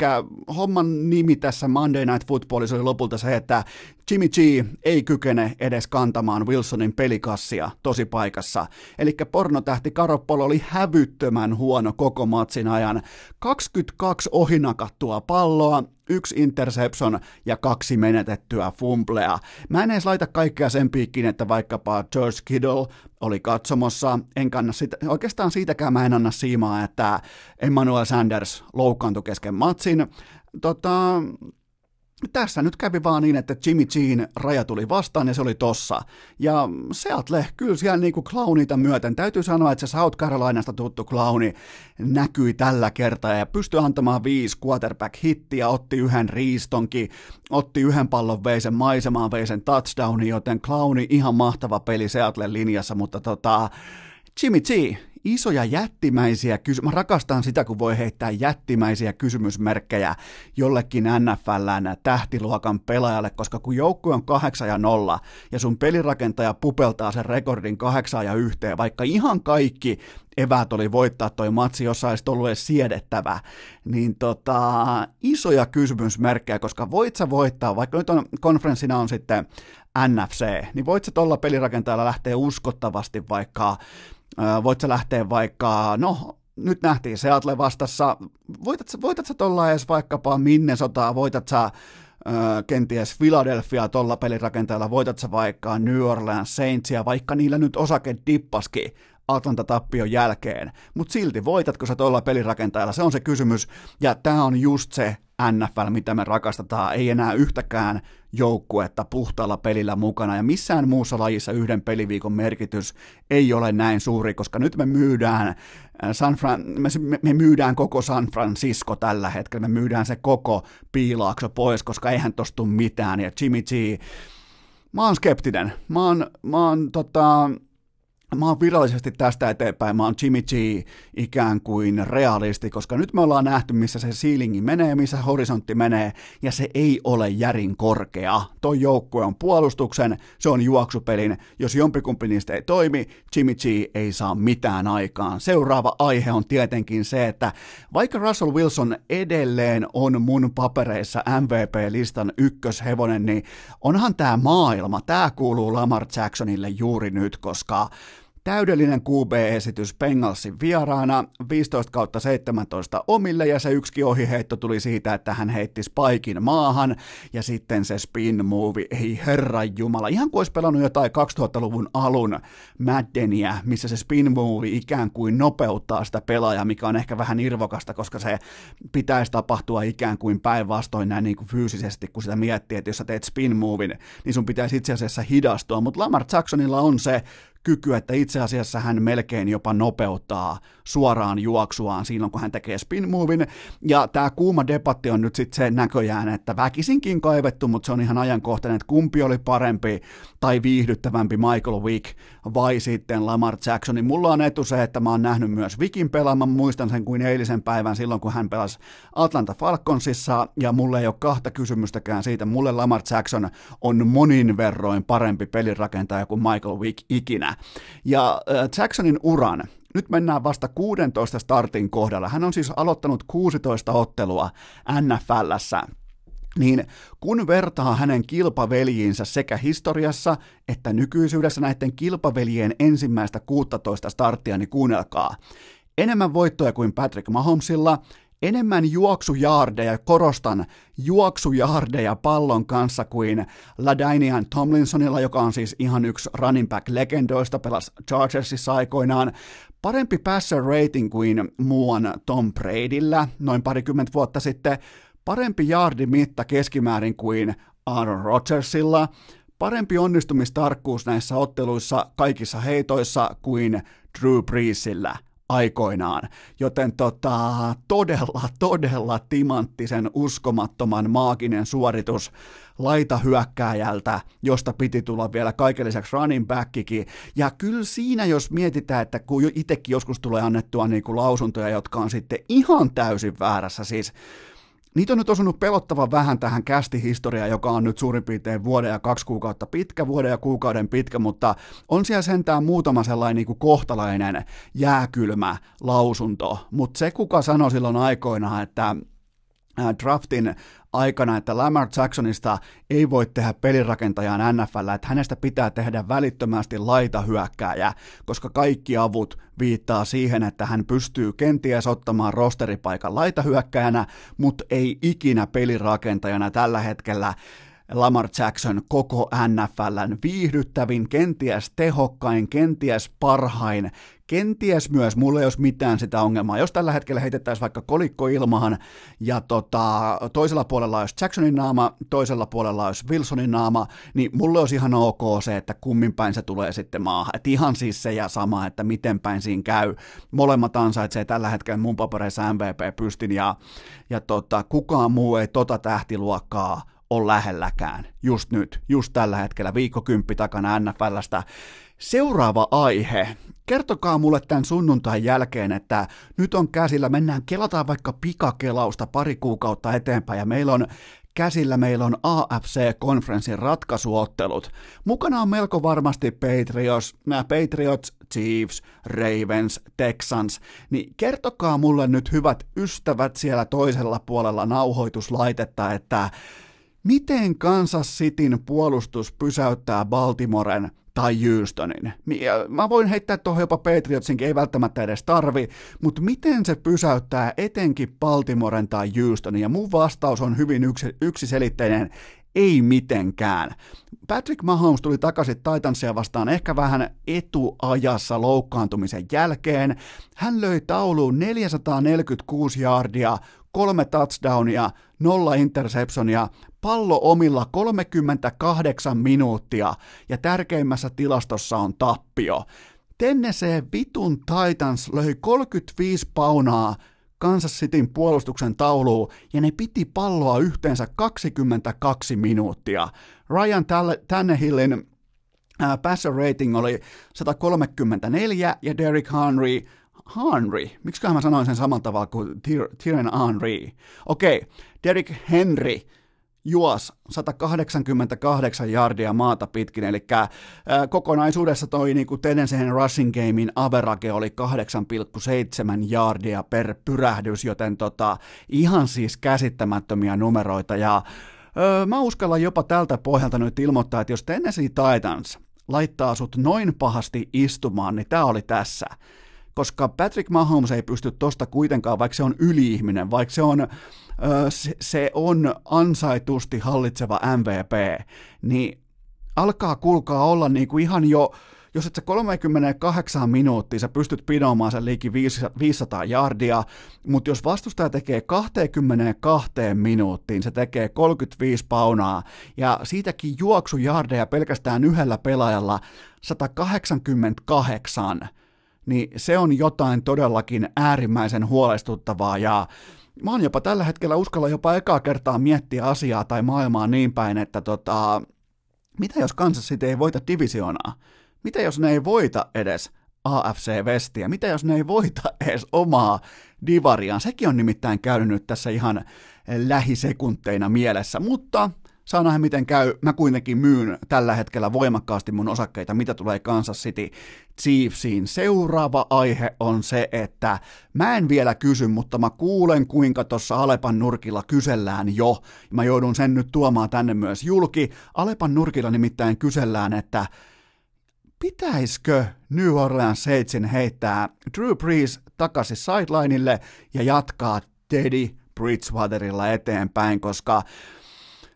homman nimi tässä Monday Night Footballissa oli lopulta se, että Jimmy G ei kykene edes kantamaan Wilsonin pelikassia tosi paikassa. Eli pornotähti Karoppolo oli hävyttömän huono koko matsin ajan. 22 ohinakattua palloa, yksi interception ja kaksi menetettyä fumblea. Mä en edes laita kaikkea sen piikkiin, että vaikkapa George Kittle oli katsomossa, en kanna sitä, oikeastaan siitäkään mä en anna siimaa, että Emmanuel Sanders loukkaantui kesken matsin. Tota, tässä nyt kävi vaan niin, että Jimmy Jean raja tuli vastaan ja se oli tossa. Ja Seattle, kyllä siellä niinku clownita myöten, täytyy sanoa, että se South Carolinasta tuttu clowni näkyi tällä kertaa ja pystyi antamaan viisi quarterback-hittiä, otti yhden riistonkin, otti yhden pallon veisen maisemaan, veisen touchdownin, joten clowni ihan mahtava peli Seattle linjassa, mutta tota, Jimmy G, isoja jättimäisiä kysymyksiä. Mä rakastan sitä, kun voi heittää jättimäisiä kysymysmerkkejä jollekin NFLn tähtiluokan pelaajalle, koska kun joukkue on 8 ja 0 ja sun pelirakentaja pupeltaa sen rekordin 8 ja yhteen, vaikka ihan kaikki eväät oli voittaa toi matsi, jos olisi ollut edes siedettävä, niin tota, isoja kysymysmerkkejä, koska voit sä voittaa, vaikka nyt on konferenssina on sitten NFC, niin voit sä tuolla pelirakentajalla lähteä uskottavasti vaikka voit sä lähteä vaikka, no nyt nähtiin Seattle vastassa, voitat, voitat sä tuolla edes vaikkapa Minnesotaa, voitat sä kenties Philadelphia tuolla pelirakenteella, voitat sä vaikka New Orleans Saintsia, vaikka niillä nyt osake dippaskin Atlanta-tappion jälkeen, mutta silti voitatko sä tuolla pelirakentajalla, se on se kysymys, ja tämä on just se NFL, mitä me rakastetaan, ei enää yhtäkään joukkuetta puhtaalla pelillä mukana, ja missään muussa lajissa yhden peliviikon merkitys ei ole näin suuri, koska nyt me myydään, äh, San Fran, me, me myydään koko San Francisco tällä hetkellä, me myydään se koko piilaakso pois, koska eihän tostu mitään, ja Jimmy G, mä oon skeptinen, mä oon, mä oon tota, mä oon virallisesti tästä eteenpäin, mä oon Jimmy G ikään kuin realisti, koska nyt me ollaan nähty, missä se ceilingi menee, missä horisontti menee, ja se ei ole järin korkea. Toi joukkue on puolustuksen, se on juoksupelin. Jos jompikumpi niistä ei toimi, Jimmy G ei saa mitään aikaan. Seuraava aihe on tietenkin se, että vaikka Russell Wilson edelleen on mun papereissa MVP-listan ykköshevonen, niin onhan tämä maailma, tämä kuuluu Lamar Jacksonille juuri nyt, koska Täydellinen QB-esitys Bengalsin vieraana, 15 kautta 17 omille ja se yksi ohiheitto tuli siitä, että hän heitti spaikin maahan ja sitten se spin move, ei herran jumala, ihan kuin olisi pelannut jotain 2000-luvun alun Maddenia, missä se spin move ikään kuin nopeuttaa sitä pelaajaa, mikä on ehkä vähän irvokasta, koska se pitäisi tapahtua ikään kuin päinvastoin näin niin kuin fyysisesti, kun sitä miettii, että jos sä teet spin movin, niin sun pitäisi itse asiassa hidastua, mutta Lamar Jacksonilla on se kyky, että itse asiassa hän melkein jopa nopeuttaa suoraan juoksuaan silloin, kun hän tekee spin movin. Ja tämä kuuma debatti on nyt sitten se näköjään, että väkisinkin kaivettu, mutta se on ihan ajankohtainen, että kumpi oli parempi tai viihdyttävämpi Michael Wick vai sitten Lamar Jackson. Niin mulla on etu se, että mä oon nähnyt myös Wickin pelaamaan, muistan sen kuin eilisen päivän silloin, kun hän pelasi Atlanta Falconsissa, ja mulle ei ole kahta kysymystäkään siitä. Mulle Lamar Jackson on monin verroin parempi pelirakentaja kuin Michael Wick ikinä. Ja äh, Jacksonin uran, nyt mennään vasta 16 startin kohdalla. Hän on siis aloittanut 16 ottelua NFLssä niin kun vertaa hänen kilpaveljiinsä sekä historiassa että nykyisyydessä näiden kilpaveljien ensimmäistä 16 starttia, niin kuunnelkaa. Enemmän voittoja kuin Patrick Mahomesilla, enemmän juoksujaardeja, korostan juoksujaardeja pallon kanssa kuin Ladainian Tomlinsonilla, joka on siis ihan yksi running back legendoista, pelasi Chargersissa aikoinaan, parempi passer rating kuin muuan Tom Bradyllä noin parikymmentä vuotta sitten, parempi mitta keskimäärin kuin Aaron Rodgersilla, parempi onnistumistarkkuus näissä otteluissa kaikissa heitoissa kuin Drew Breesillä aikoinaan. Joten tota, todella, todella timanttisen, uskomattoman, maaginen suoritus laita hyökkääjältä, josta piti tulla vielä kaiken lisäksi running backikin. Ja kyllä siinä, jos mietitään, että kun itsekin joskus tulee annettua niin kuin lausuntoja, jotka on sitten ihan täysin väärässä, siis Niitä on nyt osunut pelottavan vähän tähän kästihistoriaan, joka on nyt suurin piirtein vuoden ja kaksi kuukautta pitkä, vuoden ja kuukauden pitkä, mutta on siellä sentään muutama sellainen niin kuin kohtalainen jääkylmä lausunto. Mutta se, kuka sanoi silloin aikoinaan, että draftin aikana, että Lamar Jacksonista ei voi tehdä pelirakentajaan NFL, että hänestä pitää tehdä välittömästi laitahyökkääjä, koska kaikki avut viittaa siihen, että hän pystyy kenties ottamaan rosteripaikan laitahyökkääjänä, mutta ei ikinä pelirakentajana tällä hetkellä. Lamar Jackson koko NFLn viihdyttävin, kenties tehokkain, kenties parhain, kenties myös, mulla ei olisi mitään sitä ongelmaa. Jos tällä hetkellä heitettäisiin vaikka kolikko ilmaan ja tota, toisella puolella olisi Jacksonin naama, toisella puolella olisi Wilsonin naama, niin mulle olisi ihan ok se, että kummin päin se tulee sitten maahan. Et ihan siis se ja sama, että miten päin siinä käy. Molemmat ansaitsee tällä hetkellä mun papereissa MVP pystin ja, ja tota, kukaan muu ei tota tähtiluokkaa ole lähelläkään just nyt, just tällä hetkellä, viikkokymppi takana NFLstä. Seuraava aihe. Kertokaa mulle tämän sunnuntain jälkeen, että nyt on käsillä, mennään, kelataan vaikka pikakelausta pari kuukautta eteenpäin ja meillä on käsillä meillä on AFC-konferenssin ratkaisuottelut. Mukana on melko varmasti Patriots, nämä Patriots, Chiefs, Ravens, Texans, niin kertokaa mulle nyt hyvät ystävät siellä toisella puolella nauhoituslaitetta, että miten Kansas Cityn puolustus pysäyttää Baltimoren tai Houstonin. Mä voin heittää tuohon jopa Patriotsinkin, ei välttämättä edes tarvi, mutta miten se pysäyttää etenkin Baltimoren tai Houstonin? Ja mun vastaus on hyvin yksi, yksiselitteinen, ei mitenkään. Patrick Mahomes tuli takaisin Titansia vastaan ehkä vähän etuajassa loukkaantumisen jälkeen. Hän löi tauluun 446 yardia, kolme touchdownia, nolla interceptionia, pallo omilla 38 minuuttia ja tärkeimmässä tilastossa on tappio. Tennessee vitun Titans löi 35 paunaa Kansas Cityn puolustuksen tauluun ja ne piti palloa yhteensä 22 minuuttia. Ryan Tannehillin passer rating oli 134 ja Derrick Henry Henry, miksi mä sanoin sen samalla tavalla kuin Tyrion Henry? Okei, okay. Derrick Henry juos 188 jardia maata pitkin, eli äh, kokonaisuudessa toi niin Tennesseen rushing gamein average oli 8,7 jardia per pyrähdys, joten tota, ihan siis käsittämättömiä numeroita, ja äh, mä uskallan jopa tältä pohjalta nyt ilmoittaa, että jos Tennessee Titans laittaa sut noin pahasti istumaan, niin tää oli tässä. Koska Patrick Mahomes ei pysty tosta kuitenkaan, vaikka se on yliihminen, vaikka se on, se on ansaitusti hallitseva MVP, niin alkaa kuulkaa olla niin kuin ihan jo, jos et sä 38 minuuttia sä pystyt pinoamaan sen liikin 500 jardia, mutta jos vastustaja tekee 22 minuuttiin, se tekee 35 paunaa, ja siitäkin juoksujardeja pelkästään yhdellä pelaajalla 188, niin se on jotain todellakin äärimmäisen huolestuttavaa ja mä oon jopa tällä hetkellä uskalla jopa ekaa kertaa miettiä asiaa tai maailmaa niin päin, että tota, mitä jos Kansas City ei voita divisionaa? Mitä jos ne ei voita edes AFC-vestiä? Mitä jos ne ei voita edes omaa divariaan? Sekin on nimittäin käynyt nyt tässä ihan lähisekuntteina mielessä, mutta saa nähdä miten käy. Mä kuitenkin myyn tällä hetkellä voimakkaasti mun osakkeita, mitä tulee Kansas City Chiefsiin. Seuraava aihe on se, että mä en vielä kysy, mutta mä kuulen kuinka tuossa Alepan nurkilla kysellään jo. Mä joudun sen nyt tuomaan tänne myös julki. Alepan nurkilla nimittäin kysellään, että pitäisikö New Orleans Saintsin heittää Drew Brees takaisin sidelineille ja jatkaa Teddy Bridgewaterilla eteenpäin, koska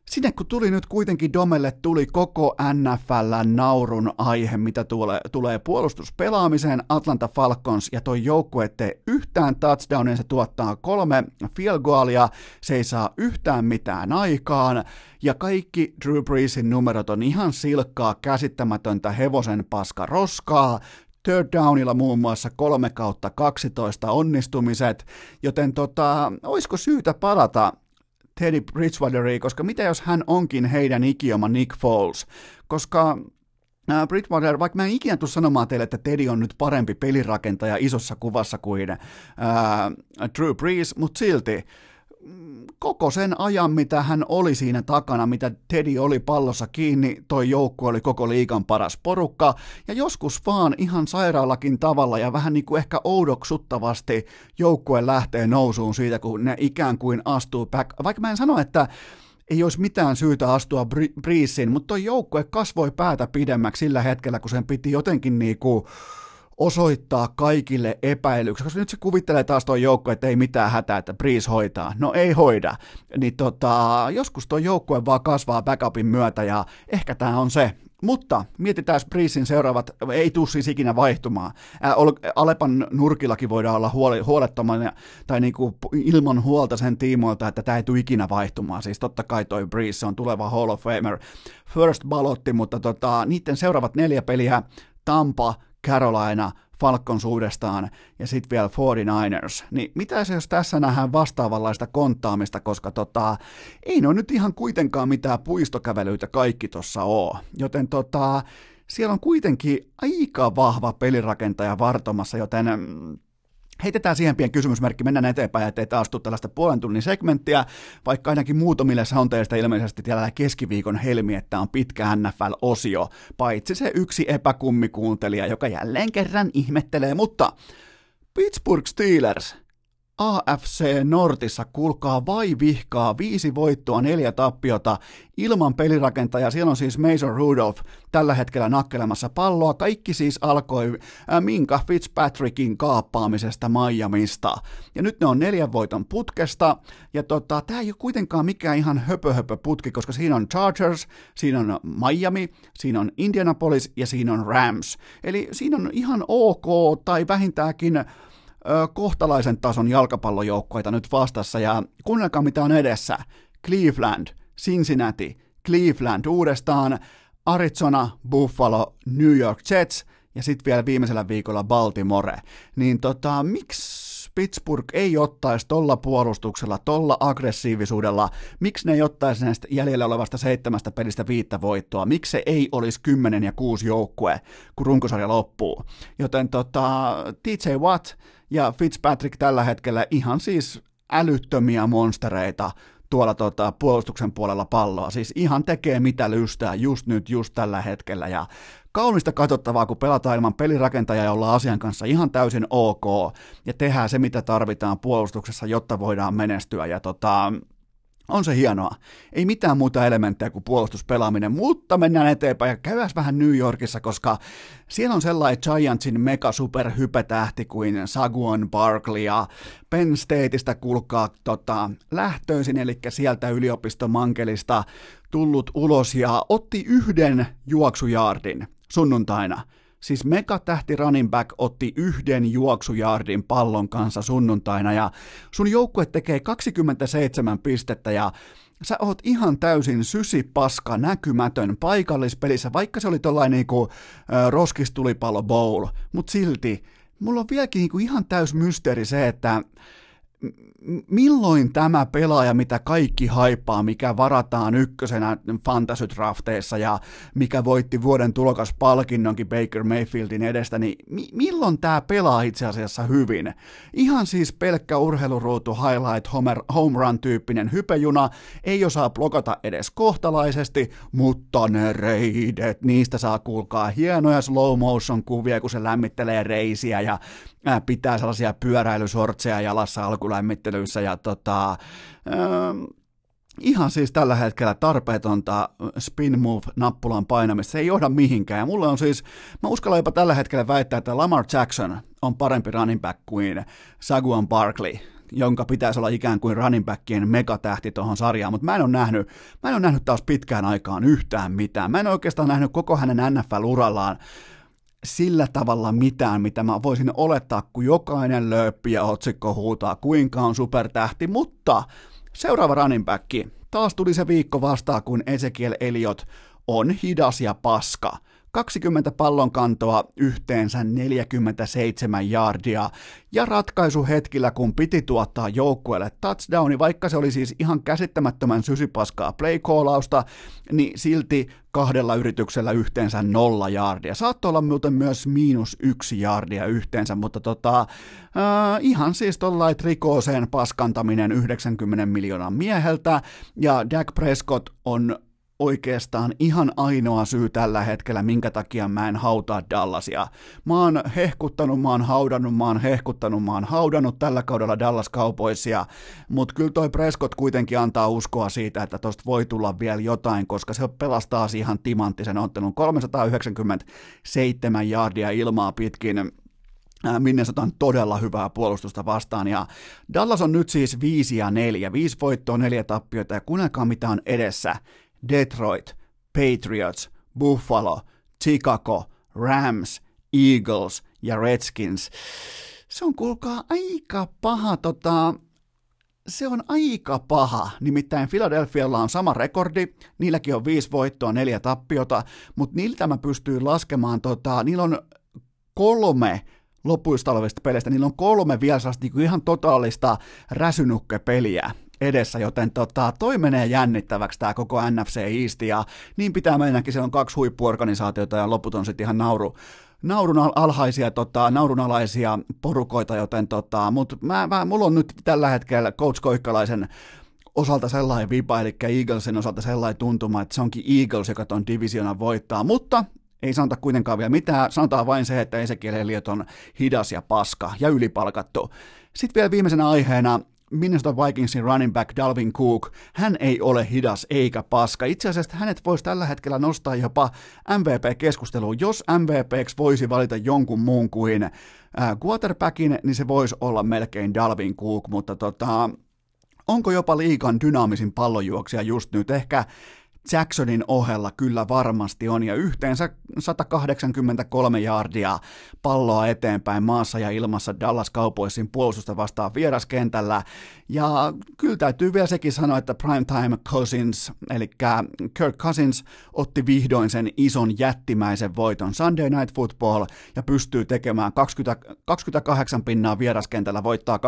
sinne kun tuli nyt kuitenkin Domelle tuli koko NFL naurun aihe, mitä tulee, tulee puolustuspelaamiseen, Atlanta Falcons ja toi joukkue ettei yhtään touchdownia, se tuottaa kolme field goalia, se ei saa yhtään mitään aikaan, ja kaikki Drew Breesin numerot on ihan silkkaa, käsittämätöntä hevosen paska roskaa, third downilla muun muassa 3 kautta 12 onnistumiset, joten tota, olisiko syytä palata Teddy Bridgewateri, koska mitä jos hän onkin heidän ikioma Nick Foles, koska Uh, Bridgewater, vaikka mä en ikinä tule sanomaan teille, että Teddy on nyt parempi pelirakentaja isossa kuvassa kuin uh, Drew Brees, mutta silti koko sen ajan, mitä hän oli siinä takana, mitä Teddy oli pallossa kiinni, toi joukku oli koko liikan paras porukka, ja joskus vaan ihan sairaallakin tavalla ja vähän niin kuin ehkä oudoksuttavasti joukkue lähtee nousuun siitä, kun ne ikään kuin astuu back. Vaikka mä en sano, että ei olisi mitään syytä astua Breesin, mutta toi joukkue kasvoi päätä pidemmäksi sillä hetkellä, kun sen piti jotenkin niinku kuin osoittaa kaikille epäilyksi, koska nyt se kuvittelee taas tuo joukko, että ei mitään hätää, että Breeze hoitaa. No ei hoida. Niin tota, joskus tuo joukkue vaan kasvaa backupin myötä ja ehkä tämä on se. Mutta mietitään Breezein seuraavat, ei tule siis ikinä vaihtumaan. Alepan nurkillakin voidaan olla huoli, huolettoman tai niinku ilman huolta sen tiimoilta, että tämä ei tule ikinä vaihtumaan. Siis totta kai toi Breeze on tuleva Hall of Famer first ballotti, mutta tota, niiden seuraavat neljä peliä Tampa, Carolina, Falcons uudestaan ja sitten vielä 49ers. Niin mitä se, jos tässä nähdään vastaavanlaista konttaamista, koska tota, ei ne nyt ihan kuitenkaan mitään puistokävelyitä kaikki tuossa oo. Joten tota, siellä on kuitenkin aika vahva pelirakentaja vartomassa, joten mm, Heitetään siihen pieni kysymysmerkki, mennään eteenpäin, ettei taas tule tällaista puolen tunnin segmenttiä, vaikka ainakin muutamille teistä ilmeisesti tällä keskiviikon helmi, että on pitkä NFL-osio, paitsi se yksi epäkummikuuntelija, joka jälleen kerran ihmettelee, mutta Pittsburgh Steelers – AFC Nortissa, kuulkaa vai vihkaa, viisi voittoa, neljä tappiota, ilman pelirakentajaa. Siellä on siis Mason Rudolph tällä hetkellä nakkelemassa palloa. Kaikki siis alkoi äh, Minka Fitzpatrickin kaappaamisesta Miamista. Ja nyt ne on neljän voiton putkesta. Ja tota, tämä ei ole kuitenkaan mikään ihan höpö, höpö putki, koska siinä on Chargers, siinä on Miami, siinä on Indianapolis ja siinä on Rams. Eli siinä on ihan ok tai vähintäänkin kohtalaisen tason jalkapallojoukkoita nyt vastassa, ja kuunnelkaa mitä on edessä. Cleveland, Cincinnati, Cleveland uudestaan, Arizona, Buffalo, New York Jets, ja sitten vielä viimeisellä viikolla Baltimore. Niin tota, miksi Pittsburgh ei ottaisi tolla puolustuksella, tolla aggressiivisuudella, miksi ne ei ottaisi näistä jäljellä olevasta seitsemästä pelistä viittä voittoa, miksi se ei olisi kymmenen ja kuusi joukkue, kun runkosarja loppuu. Joten tota, TJ Watt ja Fitzpatrick tällä hetkellä ihan siis älyttömiä monstereita tuolla tota, puolustuksen puolella palloa. Siis ihan tekee mitä lystää just nyt, just tällä hetkellä. Ja kaunista katsottavaa, kun pelataan ilman pelirakentajaa ja ollaan asian kanssa ihan täysin ok. Ja tehdään se, mitä tarvitaan puolustuksessa, jotta voidaan menestyä. Ja tota, on se hienoa. Ei mitään muuta elementtejä kuin puolustuspelaaminen, mutta mennään eteenpäin ja käydään vähän New Yorkissa, koska siellä on sellainen Giantsin mega super hypetähti kuin Saguon Barkley ja Penn Stateista kulkaa tota, lähtöisin, eli sieltä yliopistomankelista tullut ulos ja otti yhden juoksujaardin sunnuntaina – Siis megatähti running back otti yhden juoksujardin pallon kanssa sunnuntaina ja sun joukkue tekee 27 pistettä ja sä oot ihan täysin sysipaska näkymätön paikallispelissä, vaikka se oli tollainen niinku äh, roskistulipallo bowl, mutta silti mulla on vieläkin niinku ihan täys mysteeri se, että milloin tämä pelaaja, mitä kaikki haipaa, mikä varataan ykkösenä fantasy drafteissa ja mikä voitti vuoden tulokaspalkinnonkin Baker Mayfieldin edestä, niin mi- milloin tämä pelaa itse asiassa hyvin? Ihan siis pelkkä urheiluruutu highlight homer, home run tyyppinen hypejuna, ei osaa blokata edes kohtalaisesti, mutta ne reidet, niistä saa kuulkaa hienoja slow motion kuvia, kun se lämmittelee reisiä ja pitää sellaisia pyöräilysortseja jalassa alkulämmittelyissä ja tota, ähm, ihan siis tällä hetkellä tarpeetonta spin move-nappulan painamista. Se ei johda mihinkään. Ja mulle on siis, mä uskallan jopa tällä hetkellä väittää, että Lamar Jackson on parempi running back kuin Saguan Barkley jonka pitäisi olla ikään kuin running backien megatähti tuohon sarjaan, mutta mä en ole nähnyt, mä en ole nähnyt taas pitkään aikaan yhtään mitään. Mä en oikeastaan nähnyt koko hänen NFL-urallaan sillä tavalla mitään, mitä mä voisin olettaa, kun jokainen lööppi ja otsikko huutaa, kuinka on supertähti, mutta seuraava running back, taas tuli se viikko vastaan, kun Ezekiel Eliot on hidas ja paska. 20 pallon kantoa yhteensä 47 yardia ja ratkaisuhetkillä, kun piti tuottaa joukkueelle touchdowni, vaikka se oli siis ihan käsittämättömän sysypaskaa playcallausta, niin silti kahdella yrityksellä yhteensä nolla jardia. Saattoi olla muuten myös miinus yksi jardia yhteensä, mutta tota, äh, ihan siis tollain trikooseen paskantaminen 90 miljoonan mieheltä, ja Dak Prescott on oikeastaan ihan ainoa syy tällä hetkellä, minkä takia mä en hautaa Dallasia. Mä oon hehkuttanut, mä oon haudannut, mä oon hehkuttanut, mä oon haudannut tällä kaudella Dallas Cowboysia, mutta kyllä toi Prescott kuitenkin antaa uskoa siitä, että tosta voi tulla vielä jotain, koska se pelastaa ihan timanttisen ottelun 397 jardia ilmaa pitkin, Minnesotan todella hyvää puolustusta vastaan, ja Dallas on nyt siis 5 ja 4, 5 voittoa, 4 tappioita, ja kuunnelkaa mitä on edessä. Detroit, Patriots, Buffalo, Chicago, Rams, Eagles ja Redskins. Se on kuulkaa aika paha tota, se on aika paha, nimittäin Philadelphialla on sama rekordi, niilläkin on viisi voittoa, neljä tappiota, mutta niiltä mä pystyin laskemaan, tota, niillä on kolme lopuista olevista peleistä, niillä on kolme vielä niin ihan totaalista räsynukkepeliä, edessä, joten tota, toi menee jännittäväksi tämä koko NFC East, ja niin pitää mennäkin, siellä on kaksi huippuorganisaatiota, ja loput on sitten ihan nauru, naurun alhaisia, tota, naurunalaisia porukoita, joten tota, mutta mä, mä, mulla on nyt tällä hetkellä Coach Koikkalaisen osalta sellainen vipa, eli Eaglesin osalta sellainen tuntuma, että se onkin Eagles, joka ton divisionan voittaa, mutta ei sanota kuitenkaan vielä mitään, sanotaan vain se, että Ezekiel Elliot on hidas ja paska ja ylipalkattu. Sitten vielä viimeisenä aiheena Minnesota Vikingsin running back Dalvin Cook, hän ei ole hidas eikä paska. Itse asiassa hänet voisi tällä hetkellä nostaa jopa MVP-keskusteluun. Jos MVPksi voisi valita jonkun muun kuin äh, quarterbackin, niin se voisi olla melkein Dalvin Cook, mutta tota, onko jopa liikan dynaamisin pallonjuoksija just nyt? Ehkä Jacksonin ohella kyllä varmasti on, ja yhteensä 183 jardia palloa eteenpäin maassa ja ilmassa Dallas Cowboysin puolustusta vastaan vieraskentällä, ja kyllä täytyy vielä sekin sanoa, että Primetime Cousins, eli Kirk Cousins, otti vihdoin sen ison jättimäisen voiton Sunday Night Football, ja pystyy tekemään 20, 28 pinnaa vieraskentällä, voittaa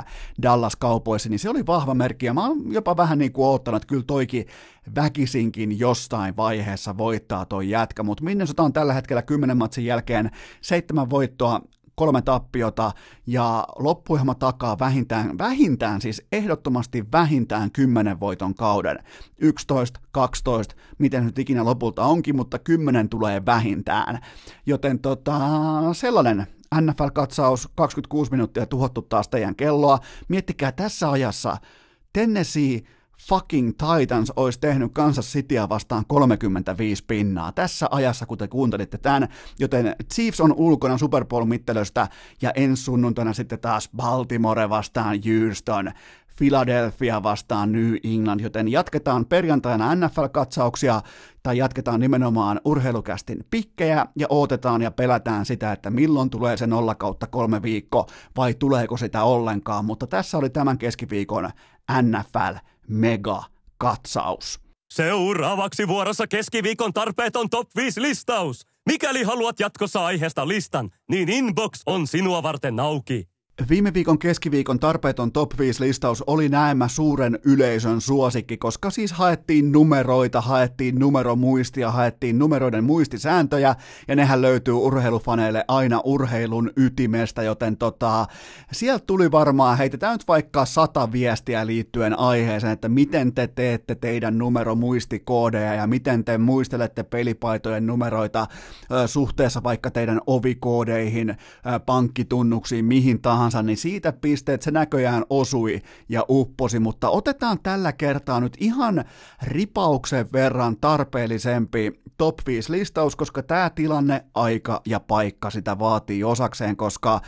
28-24 Dallas Cowboysin, niin se oli vahva merkki, ja mä oon jopa vähän niin kuin oottanut, että kyllä toikin väkisinkin jostain vaiheessa voittaa toi jätkä, mutta Minnesota on tällä hetkellä 10 matsin jälkeen seitsemän voittoa, kolme tappiota ja loppuohjelma takaa vähintään, vähintään siis ehdottomasti vähintään 10 voiton kauden. 11, 12, miten nyt ikinä lopulta onkin, mutta 10 tulee vähintään. Joten tota, sellainen NFL-katsaus, 26 minuuttia tuhottu taas teidän kelloa. Miettikää tässä ajassa Tennessee fucking Titans olisi tehnyt Kansas Cityä vastaan 35 pinnaa. Tässä ajassa, kun te kuuntelitte tämän, joten Chiefs on ulkona Super Bowl-mittelöstä ja ensi sunnuntaina sitten taas Baltimore vastaan Houston, Philadelphia vastaan New England, joten jatketaan perjantaina NFL-katsauksia tai jatketaan nimenomaan urheilukästin pikkejä ja odotetaan ja pelätään sitä, että milloin tulee se 0 kautta kolme viikko vai tuleeko sitä ollenkaan, mutta tässä oli tämän keskiviikon NFL mega-katsaus. Seuraavaksi vuorossa keskiviikon tarpeeton top 5 listaus. Mikäli haluat jatkossa aiheesta listan, niin inbox on sinua varten auki. Viime viikon keskiviikon tarpeeton top 5 listaus oli näemmä suuren yleisön suosikki, koska siis haettiin numeroita, haettiin numeromuistia, haettiin numeroiden muistisääntöjä, ja nehän löytyy urheilufaneille aina urheilun ytimestä, joten tota, sieltä tuli varmaan, heitetään nyt vaikka sata viestiä liittyen aiheeseen, että miten te teette teidän numeromuistikoodeja ja miten te muistelette pelipaitojen numeroita suhteessa vaikka teidän ovikoodeihin, pankkitunnuksiin, mihin tahansa tahansa, niin siitä pisteet se näköjään osui ja upposi, mutta otetaan tällä kertaa nyt ihan ripauksen verran tarpeellisempi top 5 listaus, koska tämä tilanne, aika ja paikka sitä vaatii osakseen, koska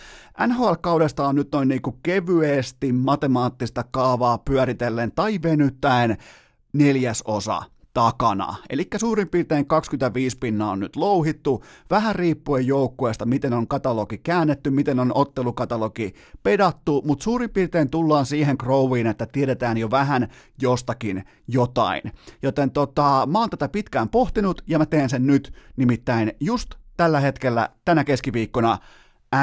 NHL-kaudesta on nyt noin niinku kevyesti matemaattista kaavaa pyöritellen tai venyttäen neljäs osa takana. Eli suurin piirtein 25 pinnaa on nyt louhittu, vähän riippuen joukkueesta, miten on katalogi käännetty, miten on ottelukatalogi pedattu, mutta suurin piirtein tullaan siihen Crowiin, että tiedetään jo vähän jostakin jotain. Joten tota, mä oon tätä pitkään pohtinut ja mä teen sen nyt, nimittäin just tällä hetkellä, tänä keskiviikkona,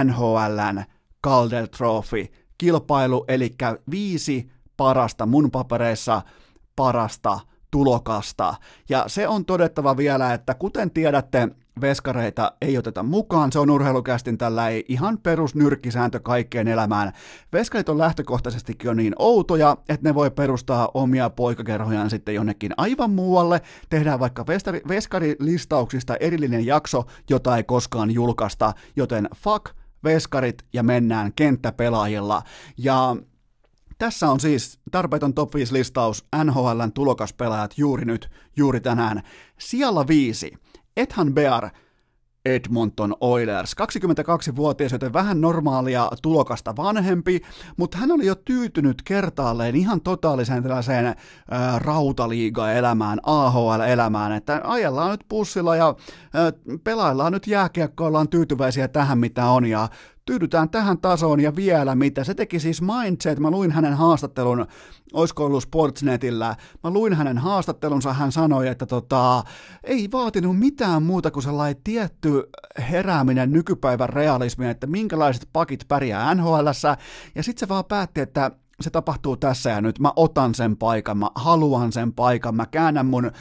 NHLn Calder Trophy kilpailu, eli viisi parasta mun papereissa parasta tulokasta. Ja se on todettava vielä, että kuten tiedätte, veskareita ei oteta mukaan, se on urheilukästin tällä ei ihan perusnyrkkisääntö kaikkeen elämään. Veskarit on lähtökohtaisestikin jo niin outoja, että ne voi perustaa omia poikakerhojaan sitten jonnekin aivan muualle, tehdään vaikka veskari, veskarilistauksista erillinen jakso, jota ei koskaan julkaista, joten fuck veskarit ja mennään kenttäpelaajilla. Ja tässä on siis tarpeeton top 5 listaus NHLn tulokaspelaajat juuri nyt, juuri tänään. Siellä viisi. Ethan Bear, Edmonton Oilers. 22-vuotias, joten vähän normaalia tulokasta vanhempi, mutta hän oli jo tyytynyt kertaalleen ihan totaaliseen tällaiseen ää, rautaliiga-elämään, AHL-elämään, että ajellaan nyt pussilla ja ää, pelaillaan nyt jääkiekkoa, ollaan tyytyväisiä tähän mitä on ja tyydytään tähän tasoon ja vielä mitä. Se teki siis Mindset, mä luin hänen haastattelun, oisko ollut Sportsnetillä, mä luin hänen haastattelunsa, hän sanoi, että tota, ei vaatinut mitään muuta kuin sellainen tietty herääminen nykypäivän realismiin, että minkälaiset pakit pärjää NHLssä, ja sitten se vaan päätti, että se tapahtuu tässä ja nyt, mä otan sen paikan, mä haluan sen paikan, mä käännän mun,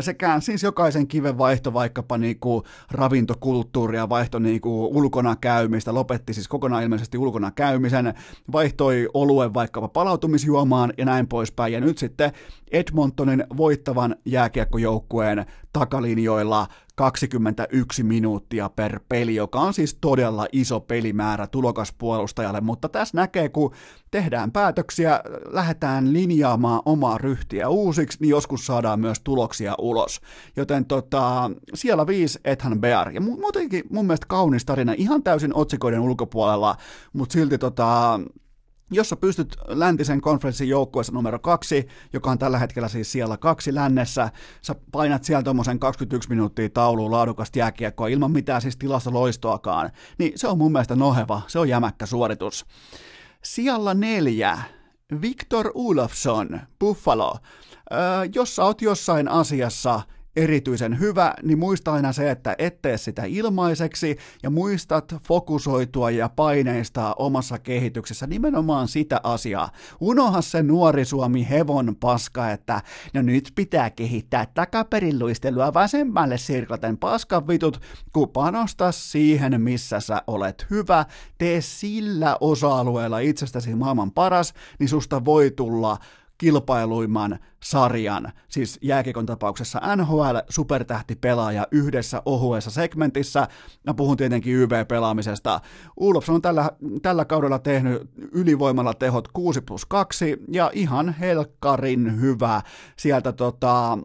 se käänsi siis jokaisen kiven vaihto vaikkapa niinku ravintokulttuuria, vaihto niinku ulkona käymistä, lopetti siis kokonaan ilmeisesti ulkona käymisen, vaihtoi oluen vaikkapa palautumisjuomaan ja näin poispäin, ja nyt sitten Edmontonin voittavan jääkiekkojoukkueen takalinjoilla 21 minuuttia per peli, joka on siis todella iso pelimäärä tulokaspuolustajalle, mutta tässä näkee, kun tehdään päätöksiä, lähdetään linjaamaan omaa ryhtiä uusiksi, niin joskus saadaan myös tuloksia ulos. Joten tota, siellä viisi Ethan Bear, ja muutenkin mun mielestä kaunis tarina, ihan täysin otsikoiden ulkopuolella, mutta silti tota, jos sä pystyt läntisen konferenssin joukkueessa numero kaksi, joka on tällä hetkellä siis siellä kaksi lännessä, sä painat sieltä tuommoisen 21 minuuttia tauluun laadukasta jääkiekkoa ilman mitään siis tilasta loistoakaan, niin se on mun mielestä noheva, se on jämäkkä suoritus. Siellä neljä, Victor Olofsson, Buffalo. Öö, jos sä oot jossain asiassa erityisen hyvä, niin muista aina se, että et tee sitä ilmaiseksi ja muistat fokusoitua ja paineistaa omassa kehityksessä nimenomaan sitä asiaa. Unoha se nuori Suomi hevon paska, että no nyt pitää kehittää takaperin luistelua vasemmalle sirklaten paskan vitut, kun panosta siihen, missä sä olet hyvä, tee sillä osa-alueella itsestäsi maailman paras, niin susta voi tulla kilpailuimman sarjan, siis jääkikon tapauksessa NHL supertähtipelaaja yhdessä ohuessa segmentissä. Mä puhun tietenkin YV-pelaamisesta. Ulofsson on tällä, tällä kaudella tehnyt ylivoimalla tehot 6 plus 2 ja ihan helkkarin hyvä sieltä tota,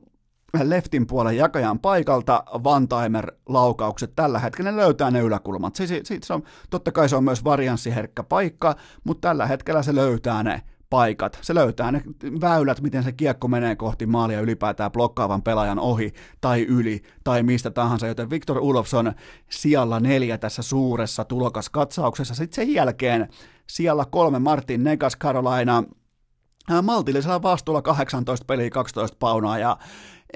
leftin puolen jakajan paikalta Vantaimer laukaukset tällä hetkellä ne löytää ne yläkulmat. Siis, siis on, totta kai se on myös varianssiherkkä paikka, mutta tällä hetkellä se löytää ne paikat. Se löytää ne väylät, miten se kiekko menee kohti maalia ylipäätään blokkaavan pelaajan ohi tai yli tai mistä tahansa, joten Victor Ulofsson sijalla neljä tässä suuressa tulokaskatsauksessa. Sitten sen jälkeen siellä kolme Martin Negas Carolina maltillisella vastuulla 18 peliä 12 paunaa ja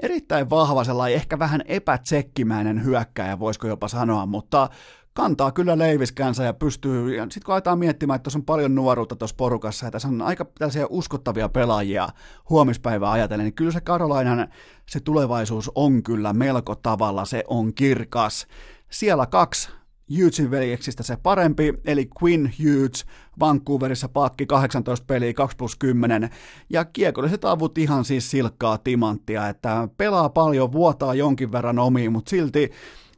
erittäin vahva sellainen ehkä vähän epätsekkimäinen hyökkäjä, voisiko jopa sanoa, mutta kantaa kyllä leiviskänsä ja pystyy, ja sitten kun aletaan miettimään, että tuossa on paljon nuoruutta tuossa porukassa, ja tässä on aika tällaisia uskottavia pelaajia huomispäivää ajatellen, niin kyllä se Karolainen, se tulevaisuus on kyllä melko tavalla, se on kirkas. Siellä kaksi Hughesin veljeksistä se parempi, eli Quinn Hughes, Vancouverissa pakki 18 peliä 2 plus 10, ja kiekolliset avut ihan siis silkkaa timanttia, että pelaa paljon, vuotaa jonkin verran omiin, mutta silti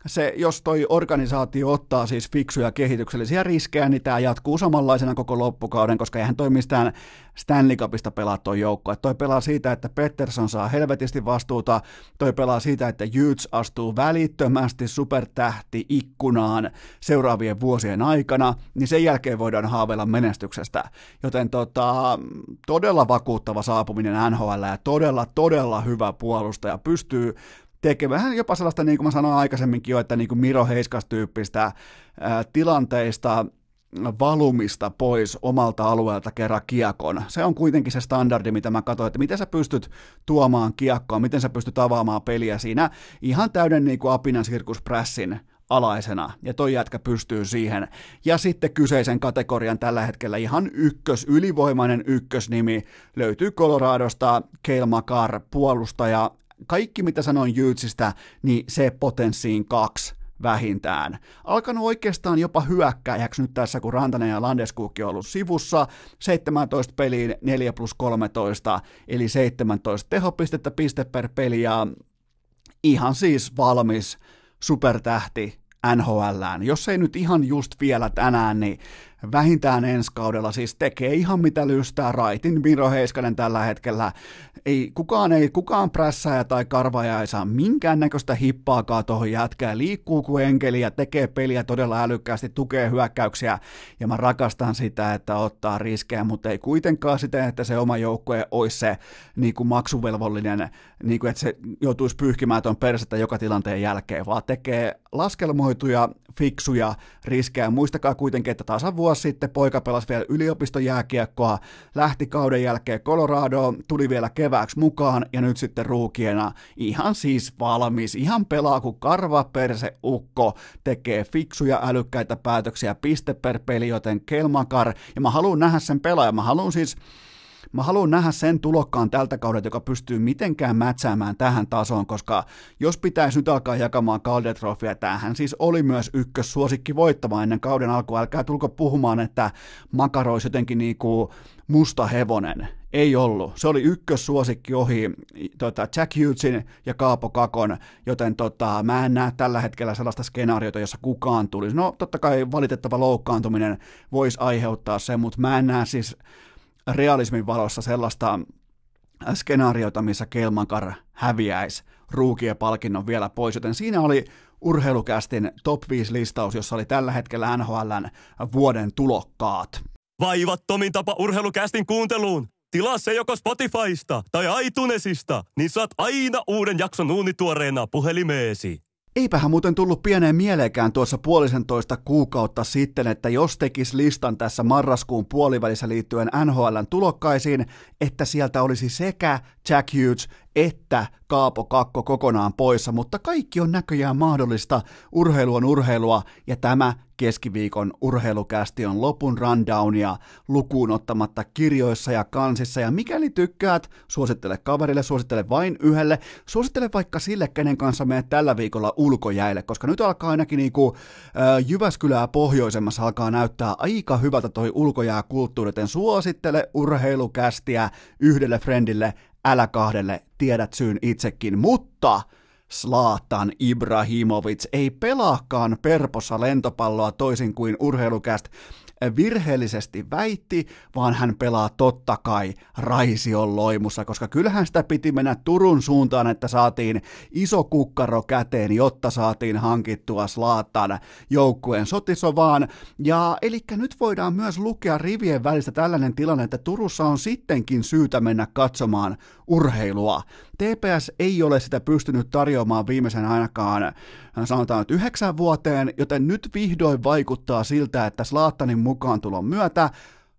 se, jos toi organisaatio ottaa siis fiksuja kehityksellisiä riskejä, niin tämä jatkuu samanlaisena koko loppukauden, koska eihän toi mistään Stanley Cupista pelaa toi joukko. Et toi pelaa siitä, että Pettersson saa helvetisti vastuuta, toi pelaa siitä, että Jyts astuu välittömästi supertähti ikkunaan seuraavien vuosien aikana, niin sen jälkeen voidaan haaveilla menestyksestä. Joten tota, todella vakuuttava saapuminen NHL ja todella, todella hyvä puolustaja pystyy tekemään jopa sellaista, niin kuin mä sanoin aikaisemminkin jo, että niin kuin Miro Heiskas-tyyppistä ää, tilanteista valumista pois omalta alueelta kerran kiekon. Se on kuitenkin se standardi, mitä mä katsoin, että miten sä pystyt tuomaan kiekkoa, miten sä pystyt avaamaan peliä siinä ihan täyden niin kuin apinan sirkusprässin alaisena, ja toi jätkä pystyy siihen. Ja sitten kyseisen kategorian tällä hetkellä ihan ykkös, ylivoimainen ykkösnimi löytyy Coloradosta, Keil Makar, puolustaja, kaikki mitä sanoin Jyytsistä, niin se potenssiin kaksi vähintään. Alkanut oikeastaan jopa hyökkääjäksi nyt tässä, kun Rantanen ja Landeskukki on ollut sivussa. 17 peliin 4 plus 13, eli 17 tehopistettä piste per peli ja ihan siis valmis supertähti NHLään. Jos ei nyt ihan just vielä tänään, niin vähintään ensi kaudella, siis tekee ihan mitä lystää. Raitin Miro Heiskanen tällä hetkellä. Ei, kukaan ei, kukaan prässäjä tai karvaja ei saa minkäännäköistä hippaakaan tuohon jätkään, liikkuu kuin enkeli ja tekee peliä todella älykkäästi, tukee hyökkäyksiä. Ja mä rakastan sitä, että ottaa riskejä, mutta ei kuitenkaan sitä, että se oma joukkue olisi se niin kuin maksuvelvollinen, niin kuin, että se joutuisi pyyhkimään tuon persettä joka tilanteen jälkeen, vaan tekee laskelmoituja, fiksuja riskejä. Muistakaa kuitenkin, että tasan vuosi sitten poika pelasi vielä yliopistojääkiekkoa, lähti kauden jälkeen Colorado, tuli vielä kevääksi mukaan ja nyt sitten ruukiena. Ihan siis valmis, ihan pelaa kuin karva perse ukko, tekee fiksuja älykkäitä päätöksiä piste per peli, joten Kelmakar, ja mä haluan nähdä sen pelaajan, mä haluan siis Mä haluan nähdä sen tulokkaan tältä kaudelta, joka pystyy mitenkään mätsäämään tähän tasoon, koska jos pitäisi nyt alkaa jakamaan Calder Trophia, tämähän siis oli myös ykkössuosikki voittamaan ennen kauden alkua. Älkää tulko puhumaan, että Makaro olisi jotenkin niin kuin musta hevonen. Ei ollut. Se oli ykkössuosikki ohi tota, Jack Hughesin ja Kaapo Kakon, joten tota, mä en näe tällä hetkellä sellaista skenaariota, jossa kukaan tulisi. No totta kai valitettava loukkaantuminen voisi aiheuttaa sen, mutta mä en näe siis realismin valossa sellaista skenaariota, missä Kelmankar häviäisi ruukien palkinnon vielä pois, joten siinä oli urheilukästin top 5 listaus, jossa oli tällä hetkellä NHLn vuoden tulokkaat. Vaivattomin tapa urheilukästin kuunteluun. Tilaa se joko Spotifysta tai iTunesista, niin saat aina uuden jakson uunituoreena puhelimeesi. Eipähän muuten tullut pieneen mieleenkään tuossa puolisentoista kuukautta sitten, että jos tekis listan tässä marraskuun puolivälissä liittyen NHLn tulokkaisiin, että sieltä olisi sekä Jack Hughes että Kaapo Kakko kokonaan poissa, mutta kaikki on näköjään mahdollista. Urheilu on urheilua ja tämä keskiviikon urheilukästi on lopun rundownia lukuun ottamatta kirjoissa ja kansissa. Ja mikäli tykkäät, suosittele kaverille, suosittele vain yhdelle, suosittele vaikka sille, kenen kanssa menet tällä viikolla ulkojäille, koska nyt alkaa ainakin niinku, äh, Jyväskylää pohjoisemmassa alkaa näyttää aika hyvältä toi ulkojääkulttuuri, joten suosittele urheilukästiä yhdelle friendille, älä kahdelle, tiedät syyn itsekin, mutta Slaatan Ibrahimovic ei pelaakaan perpossa lentopalloa toisin kuin urheilukäst virheellisesti väitti, vaan hän pelaa totta kai Raision loimussa, koska kyllähän sitä piti mennä Turun suuntaan, että saatiin iso kukkaro käteen, jotta saatiin hankittua Slaattan joukkueen sotisovaan. Ja eli nyt voidaan myös lukea rivien välistä tällainen tilanne, että Turussa on sittenkin syytä mennä katsomaan urheilua. TPS ei ole sitä pystynyt tarjoamaan viimeisen ainakaan sanotaan nyt yhdeksän vuoteen, joten nyt vihdoin vaikuttaa siltä, että Slaattanin mukaan tulon myötä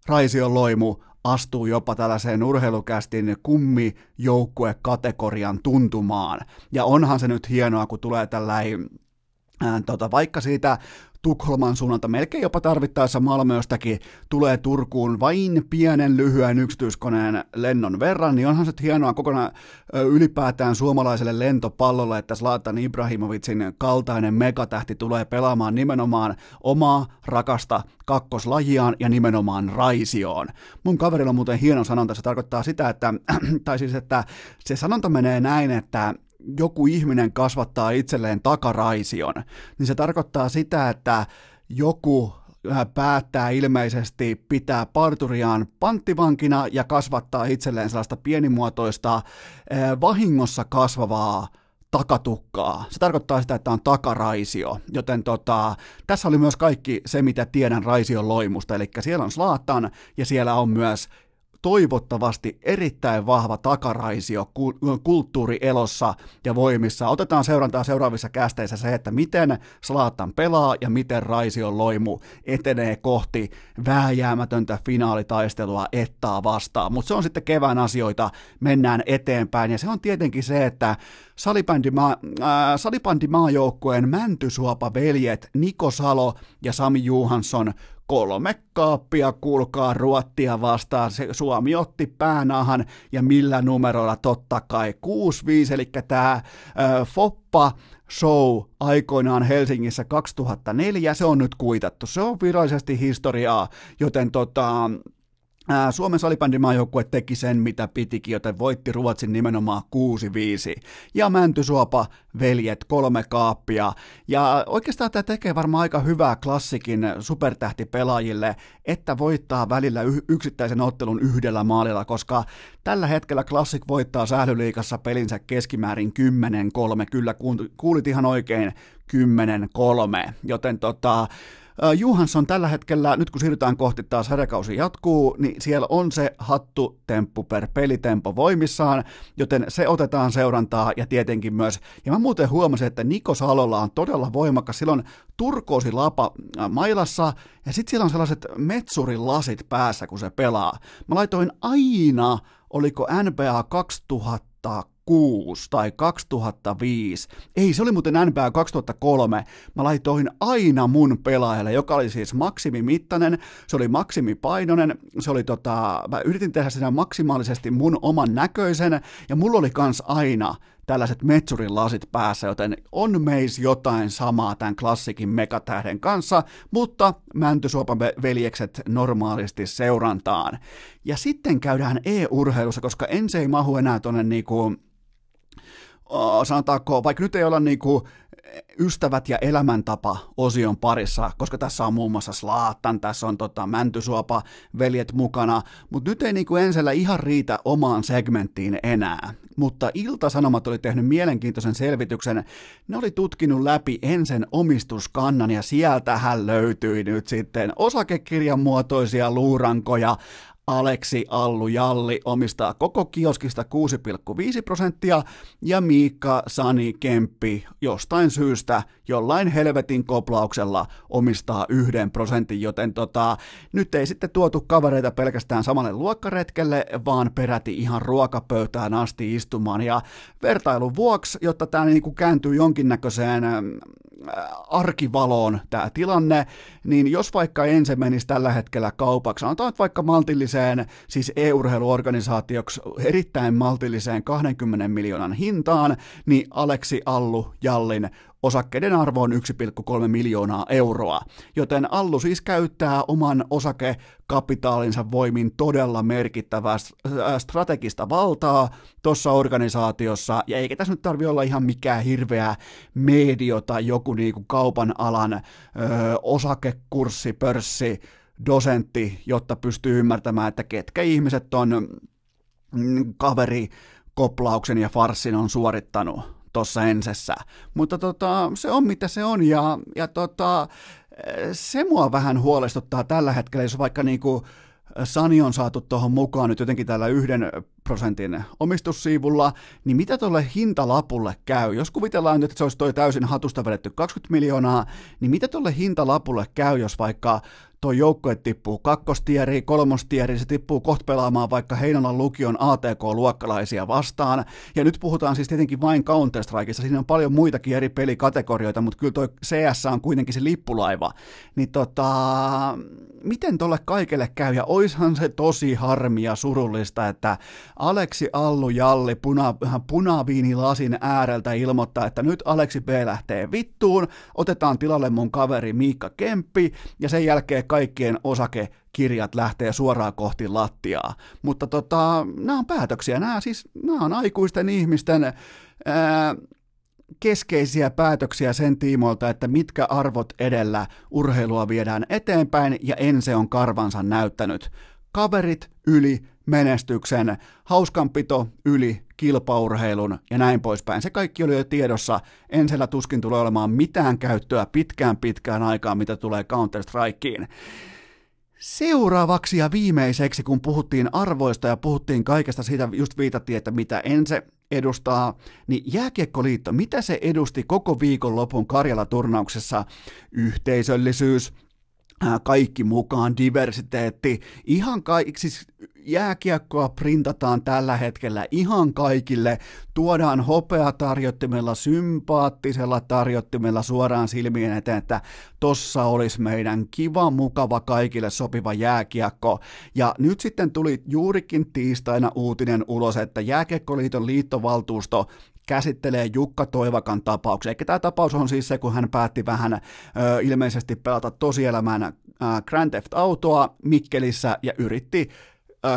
Raision loimu astuu jopa tällaiseen urheilukästin kategorian tuntumaan. Ja onhan se nyt hienoa, kun tulee tällainen tota, vaikka siitä Tukholman suunnalta. Melkein jopa tarvittaessa Malmööstäkin tulee Turkuun vain pienen lyhyen yksityiskoneen lennon verran, niin onhan se hienoa kokonaan ylipäätään suomalaiselle lentopallolle, että Zlatan Ibrahimovicin kaltainen megatähti tulee pelaamaan nimenomaan omaa rakasta kakkoslajiaan ja nimenomaan raisioon. Mun kaverilla on muuten hieno sanonta, se tarkoittaa sitä, että, tai siis että se sanonta menee näin, että joku ihminen kasvattaa itselleen takaraision, niin se tarkoittaa sitä, että joku äh, päättää ilmeisesti pitää parturiaan panttivankina ja kasvattaa itselleen sellaista pienimuotoista äh, vahingossa kasvavaa takatukkaa. Se tarkoittaa sitä, että on takaraisio, joten tota, tässä oli myös kaikki se, mitä tiedän raision loimusta, eli siellä on Slaatan ja siellä on myös toivottavasti erittäin vahva takaraisio kulttuuri elossa ja voimissa. Otetaan seurantaa seuraavissa kästeissä se, että miten Slaatan pelaa ja miten Raision loimu etenee kohti vääjäämätöntä finaalitaistelua ettaa vastaan. Mutta se on sitten kevään asioita, mennään eteenpäin ja se on tietenkin se, että salibändimaa, äh, salibändimaajoukkueen Mäntysuopa veljet Niko Salo ja Sami Juhansson kolme kaappia, kuulkaa Ruottia vastaan. Se, Suomi otti päänahan ja millä numerolla totta kai 6-5, eli tämä Foppa show aikoinaan Helsingissä 2004, se on nyt kuitattu. Se on virallisesti historiaa, joten tota, Suomen salibändimaajoukkue teki sen, mitä pitikin, joten voitti Ruotsin nimenomaan 6-5. Ja Mäntysuopa veljet kolme kaappia. Ja oikeastaan tämä tekee varmaan aika hyvää klassikin supertähtipelaajille, että voittaa välillä yksittäisen ottelun yhdellä maalilla, koska tällä hetkellä klassik voittaa sählyliikassa pelinsä keskimäärin 10-3. Kyllä kuulit ihan oikein 10-3. Joten tota, Juhansson tällä hetkellä, nyt kun siirrytään kohti taas sarjakausi jatkuu, niin siellä on se hattu temppu per pelitempo voimissaan, joten se otetaan seurantaa ja tietenkin myös, ja mä muuten huomasin, että Niko Salolla on todella voimakas, silloin turkoosi lapa mailassa, ja sitten siellä on sellaiset metsurilasit päässä, kun se pelaa. Mä laitoin aina, oliko NBA 2000 2006 tai 2005. Ei, se oli muuten NBA 2003. Mä laitoin aina mun pelaajalle, joka oli siis maksimimittainen, se oli maksimipainoinen, se oli tota, mä yritin tehdä sitä maksimaalisesti mun oman näköisen, ja mulla oli kans aina tällaiset metsurin lasit päässä, joten on meis jotain samaa tämän klassikin megatähden kanssa, mutta Mäntysuopan veljekset normaalisti seurantaan. Ja sitten käydään e-urheilussa, koska ensi ei mahu enää tuonne niinku sanotaanko, vaikka nyt ei olla niin kuin ystävät ja elämäntapa osion parissa, koska tässä on muun muassa Slaattan, tässä on tota Mäntysuopa veljet mukana, mutta nyt ei niin kuin ensellä ihan riitä omaan segmenttiin enää. Mutta Ilta-Sanomat oli tehnyt mielenkiintoisen selvityksen. Ne oli tutkinut läpi ensin omistuskannan ja sieltähän löytyi nyt sitten osakekirjan muotoisia luurankoja, Aleksi Allu Jalli omistaa koko kioskista 6,5 prosenttia ja Miikka Sani Kemppi jostain syystä jollain helvetin koplauksella omistaa yhden prosentin, joten tota, nyt ei sitten tuotu kavereita pelkästään samalle luokkaretkelle, vaan peräti ihan ruokapöytään asti istumaan. Ja vertailun vuoksi, jotta tämä niinku kääntyy jonkinnäköiseen arkivaloon tämä tilanne, niin jos vaikka ensin menisi tällä hetkellä kaupaksi, sanotaan vaikka maltilliseen, siis e-urheiluorganisaatioksi erittäin maltilliseen 20 miljoonan hintaan, niin Aleksi Allu Jallin osakkeiden arvo on 1,3 miljoonaa euroa, joten Allu siis käyttää oman osakekapitaalinsa voimin todella merkittävää strategista valtaa tuossa organisaatiossa, ja eikä tässä nyt tarvi olla ihan mikään hirveä medio tai joku niinku kaupan alan ö, osakekurssi, pörssi, dosentti, jotta pystyy ymmärtämään, että ketkä ihmiset on mm, kaveri koplauksen ja farssin on suorittanut tuossa ensessä. Mutta tota, se on mitä se on ja, ja tota, se mua vähän huolestuttaa tällä hetkellä, jos vaikka niinku Sani on saatu tuohon mukaan nyt jotenkin tällä yhden prosentin omistussiivulla, niin mitä tuolle hintalapulle käy? Jos kuvitellaan nyt, että se olisi toi täysin hatusta vedetty 20 miljoonaa, niin mitä tuolle hintalapulle käy, jos vaikka tuo joukkue tippuu kakkostieri, kolmostieri, se tippuu kohta pelaamaan vaikka Heinolan lukion ATK-luokkalaisia vastaan. Ja nyt puhutaan siis tietenkin vain Counter-Strikeista, siinä on paljon muitakin eri pelikategorioita, mutta kyllä tuo CS on kuitenkin se lippulaiva. Niin tota, miten tuolle kaikelle käy? Ja oishan se tosi harmi ja surullista, että Aleksi Allu Jalli puna, punaviinilasin ääreltä ilmoittaa, että nyt Aleksi B lähtee vittuun, otetaan tilalle mun kaveri Miikka Kemppi, ja sen jälkeen kaikkien osakekirjat lähtee suoraan kohti lattiaa. Mutta tota, nämä on päätöksiä, nämä, siis, nämä on aikuisten ihmisten ää, keskeisiä päätöksiä sen tiimoilta, että mitkä arvot edellä urheilua viedään eteenpäin, ja Ense on karvansa näyttänyt. Kaverit yli menestyksen, hauskanpito yli kilpaurheilun ja näin poispäin. Se kaikki oli jo tiedossa. Ensellä tuskin tulee olemaan mitään käyttöä pitkään pitkään aikaan, mitä tulee Counter-Strikeen. Seuraavaksi ja viimeiseksi, kun puhuttiin arvoista ja puhuttiin kaikesta siitä, just viitattiin, että mitä Ense edustaa, niin Jääkiekkoliitto, mitä se edusti koko viikonlopun Karjala-turnauksessa? Yhteisöllisyys, kaikki mukaan, diversiteetti, ihan kaikki, siis jääkiekkoa printataan tällä hetkellä ihan kaikille, tuodaan hopeatarjottimella, sympaattisella tarjottimella suoraan silmien eteen, että tossa olisi meidän kiva, mukava, kaikille sopiva jääkiekko. Ja nyt sitten tuli juurikin tiistaina uutinen ulos, että Jääkiekkoliiton liittovaltuusto käsittelee Jukka Toivakan tapauksen. Eikä tämä tapaus on siis se, kun hän päätti vähän ö, ilmeisesti pelata tosielämän ö, Grand Theft Autoa Mikkelissä ja yritti ö,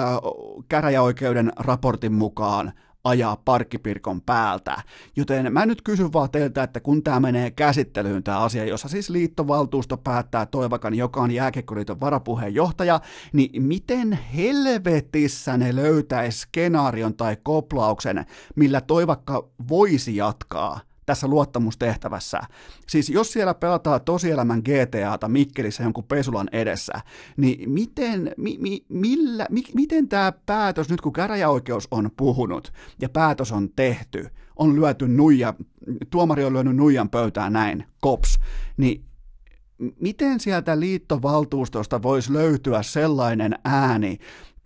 käräjäoikeuden raportin mukaan ajaa parkkipirkon päältä. Joten mä nyt kysyn vaan teiltä, että kun tämä menee käsittelyyn tämä asia, jossa siis liittovaltuusto päättää Toivakan, joka on jääkiekkoliiton varapuheenjohtaja, niin miten helvetissä ne löytäisi skenaarion tai koplauksen, millä Toivakka voisi jatkaa tässä luottamustehtävässä. Siis jos siellä pelataan tosielämän GTAta Mikkelissä jonkun pesulan edessä, niin miten, mi, mi, millä, mi, miten tämä päätös, nyt kun käräjäoikeus on puhunut ja päätös on tehty, on lyöty nuija, tuomari on lyönyt nuijan pöytään näin, kops, niin miten sieltä liittovaltuustosta voisi löytyä sellainen ääni,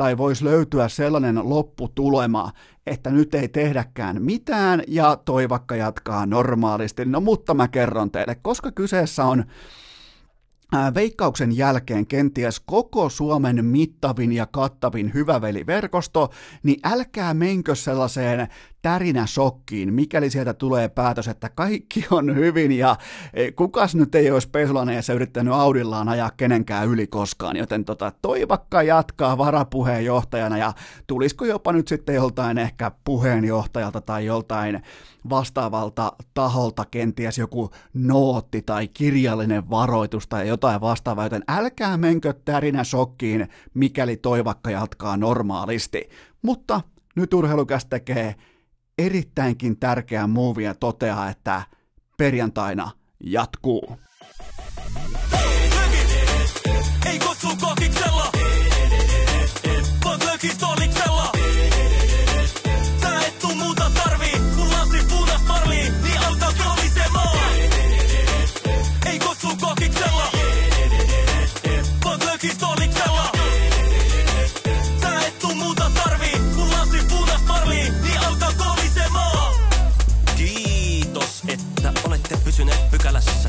tai voisi löytyä sellainen lopputulema, että nyt ei tehdäkään mitään ja toivakka jatkaa normaalisti. No mutta mä kerron teille, koska kyseessä on veikkauksen jälkeen kenties koko Suomen mittavin ja kattavin hyväveliverkosto, niin älkää menkö sellaiseen tärinä shokkiin, mikäli sieltä tulee päätös, että kaikki on hyvin ja e, kukas nyt ei olisi pesulaneessa yrittänyt Audillaan ajaa kenenkään yli koskaan, joten tota, Toivakka jatkaa varapuheenjohtajana ja tulisiko jopa nyt sitten joltain ehkä puheenjohtajalta tai joltain vastaavalta taholta kenties joku nootti tai kirjallinen varoitus tai jotain vastaavaa, joten älkää menkö tärinä shokkiin, mikäli Toivakka jatkaa normaalisti. Mutta nyt urheilukäs tekee erittäinkin tärkeä ja toteaa, että perjantaina jatkuu. Kutsu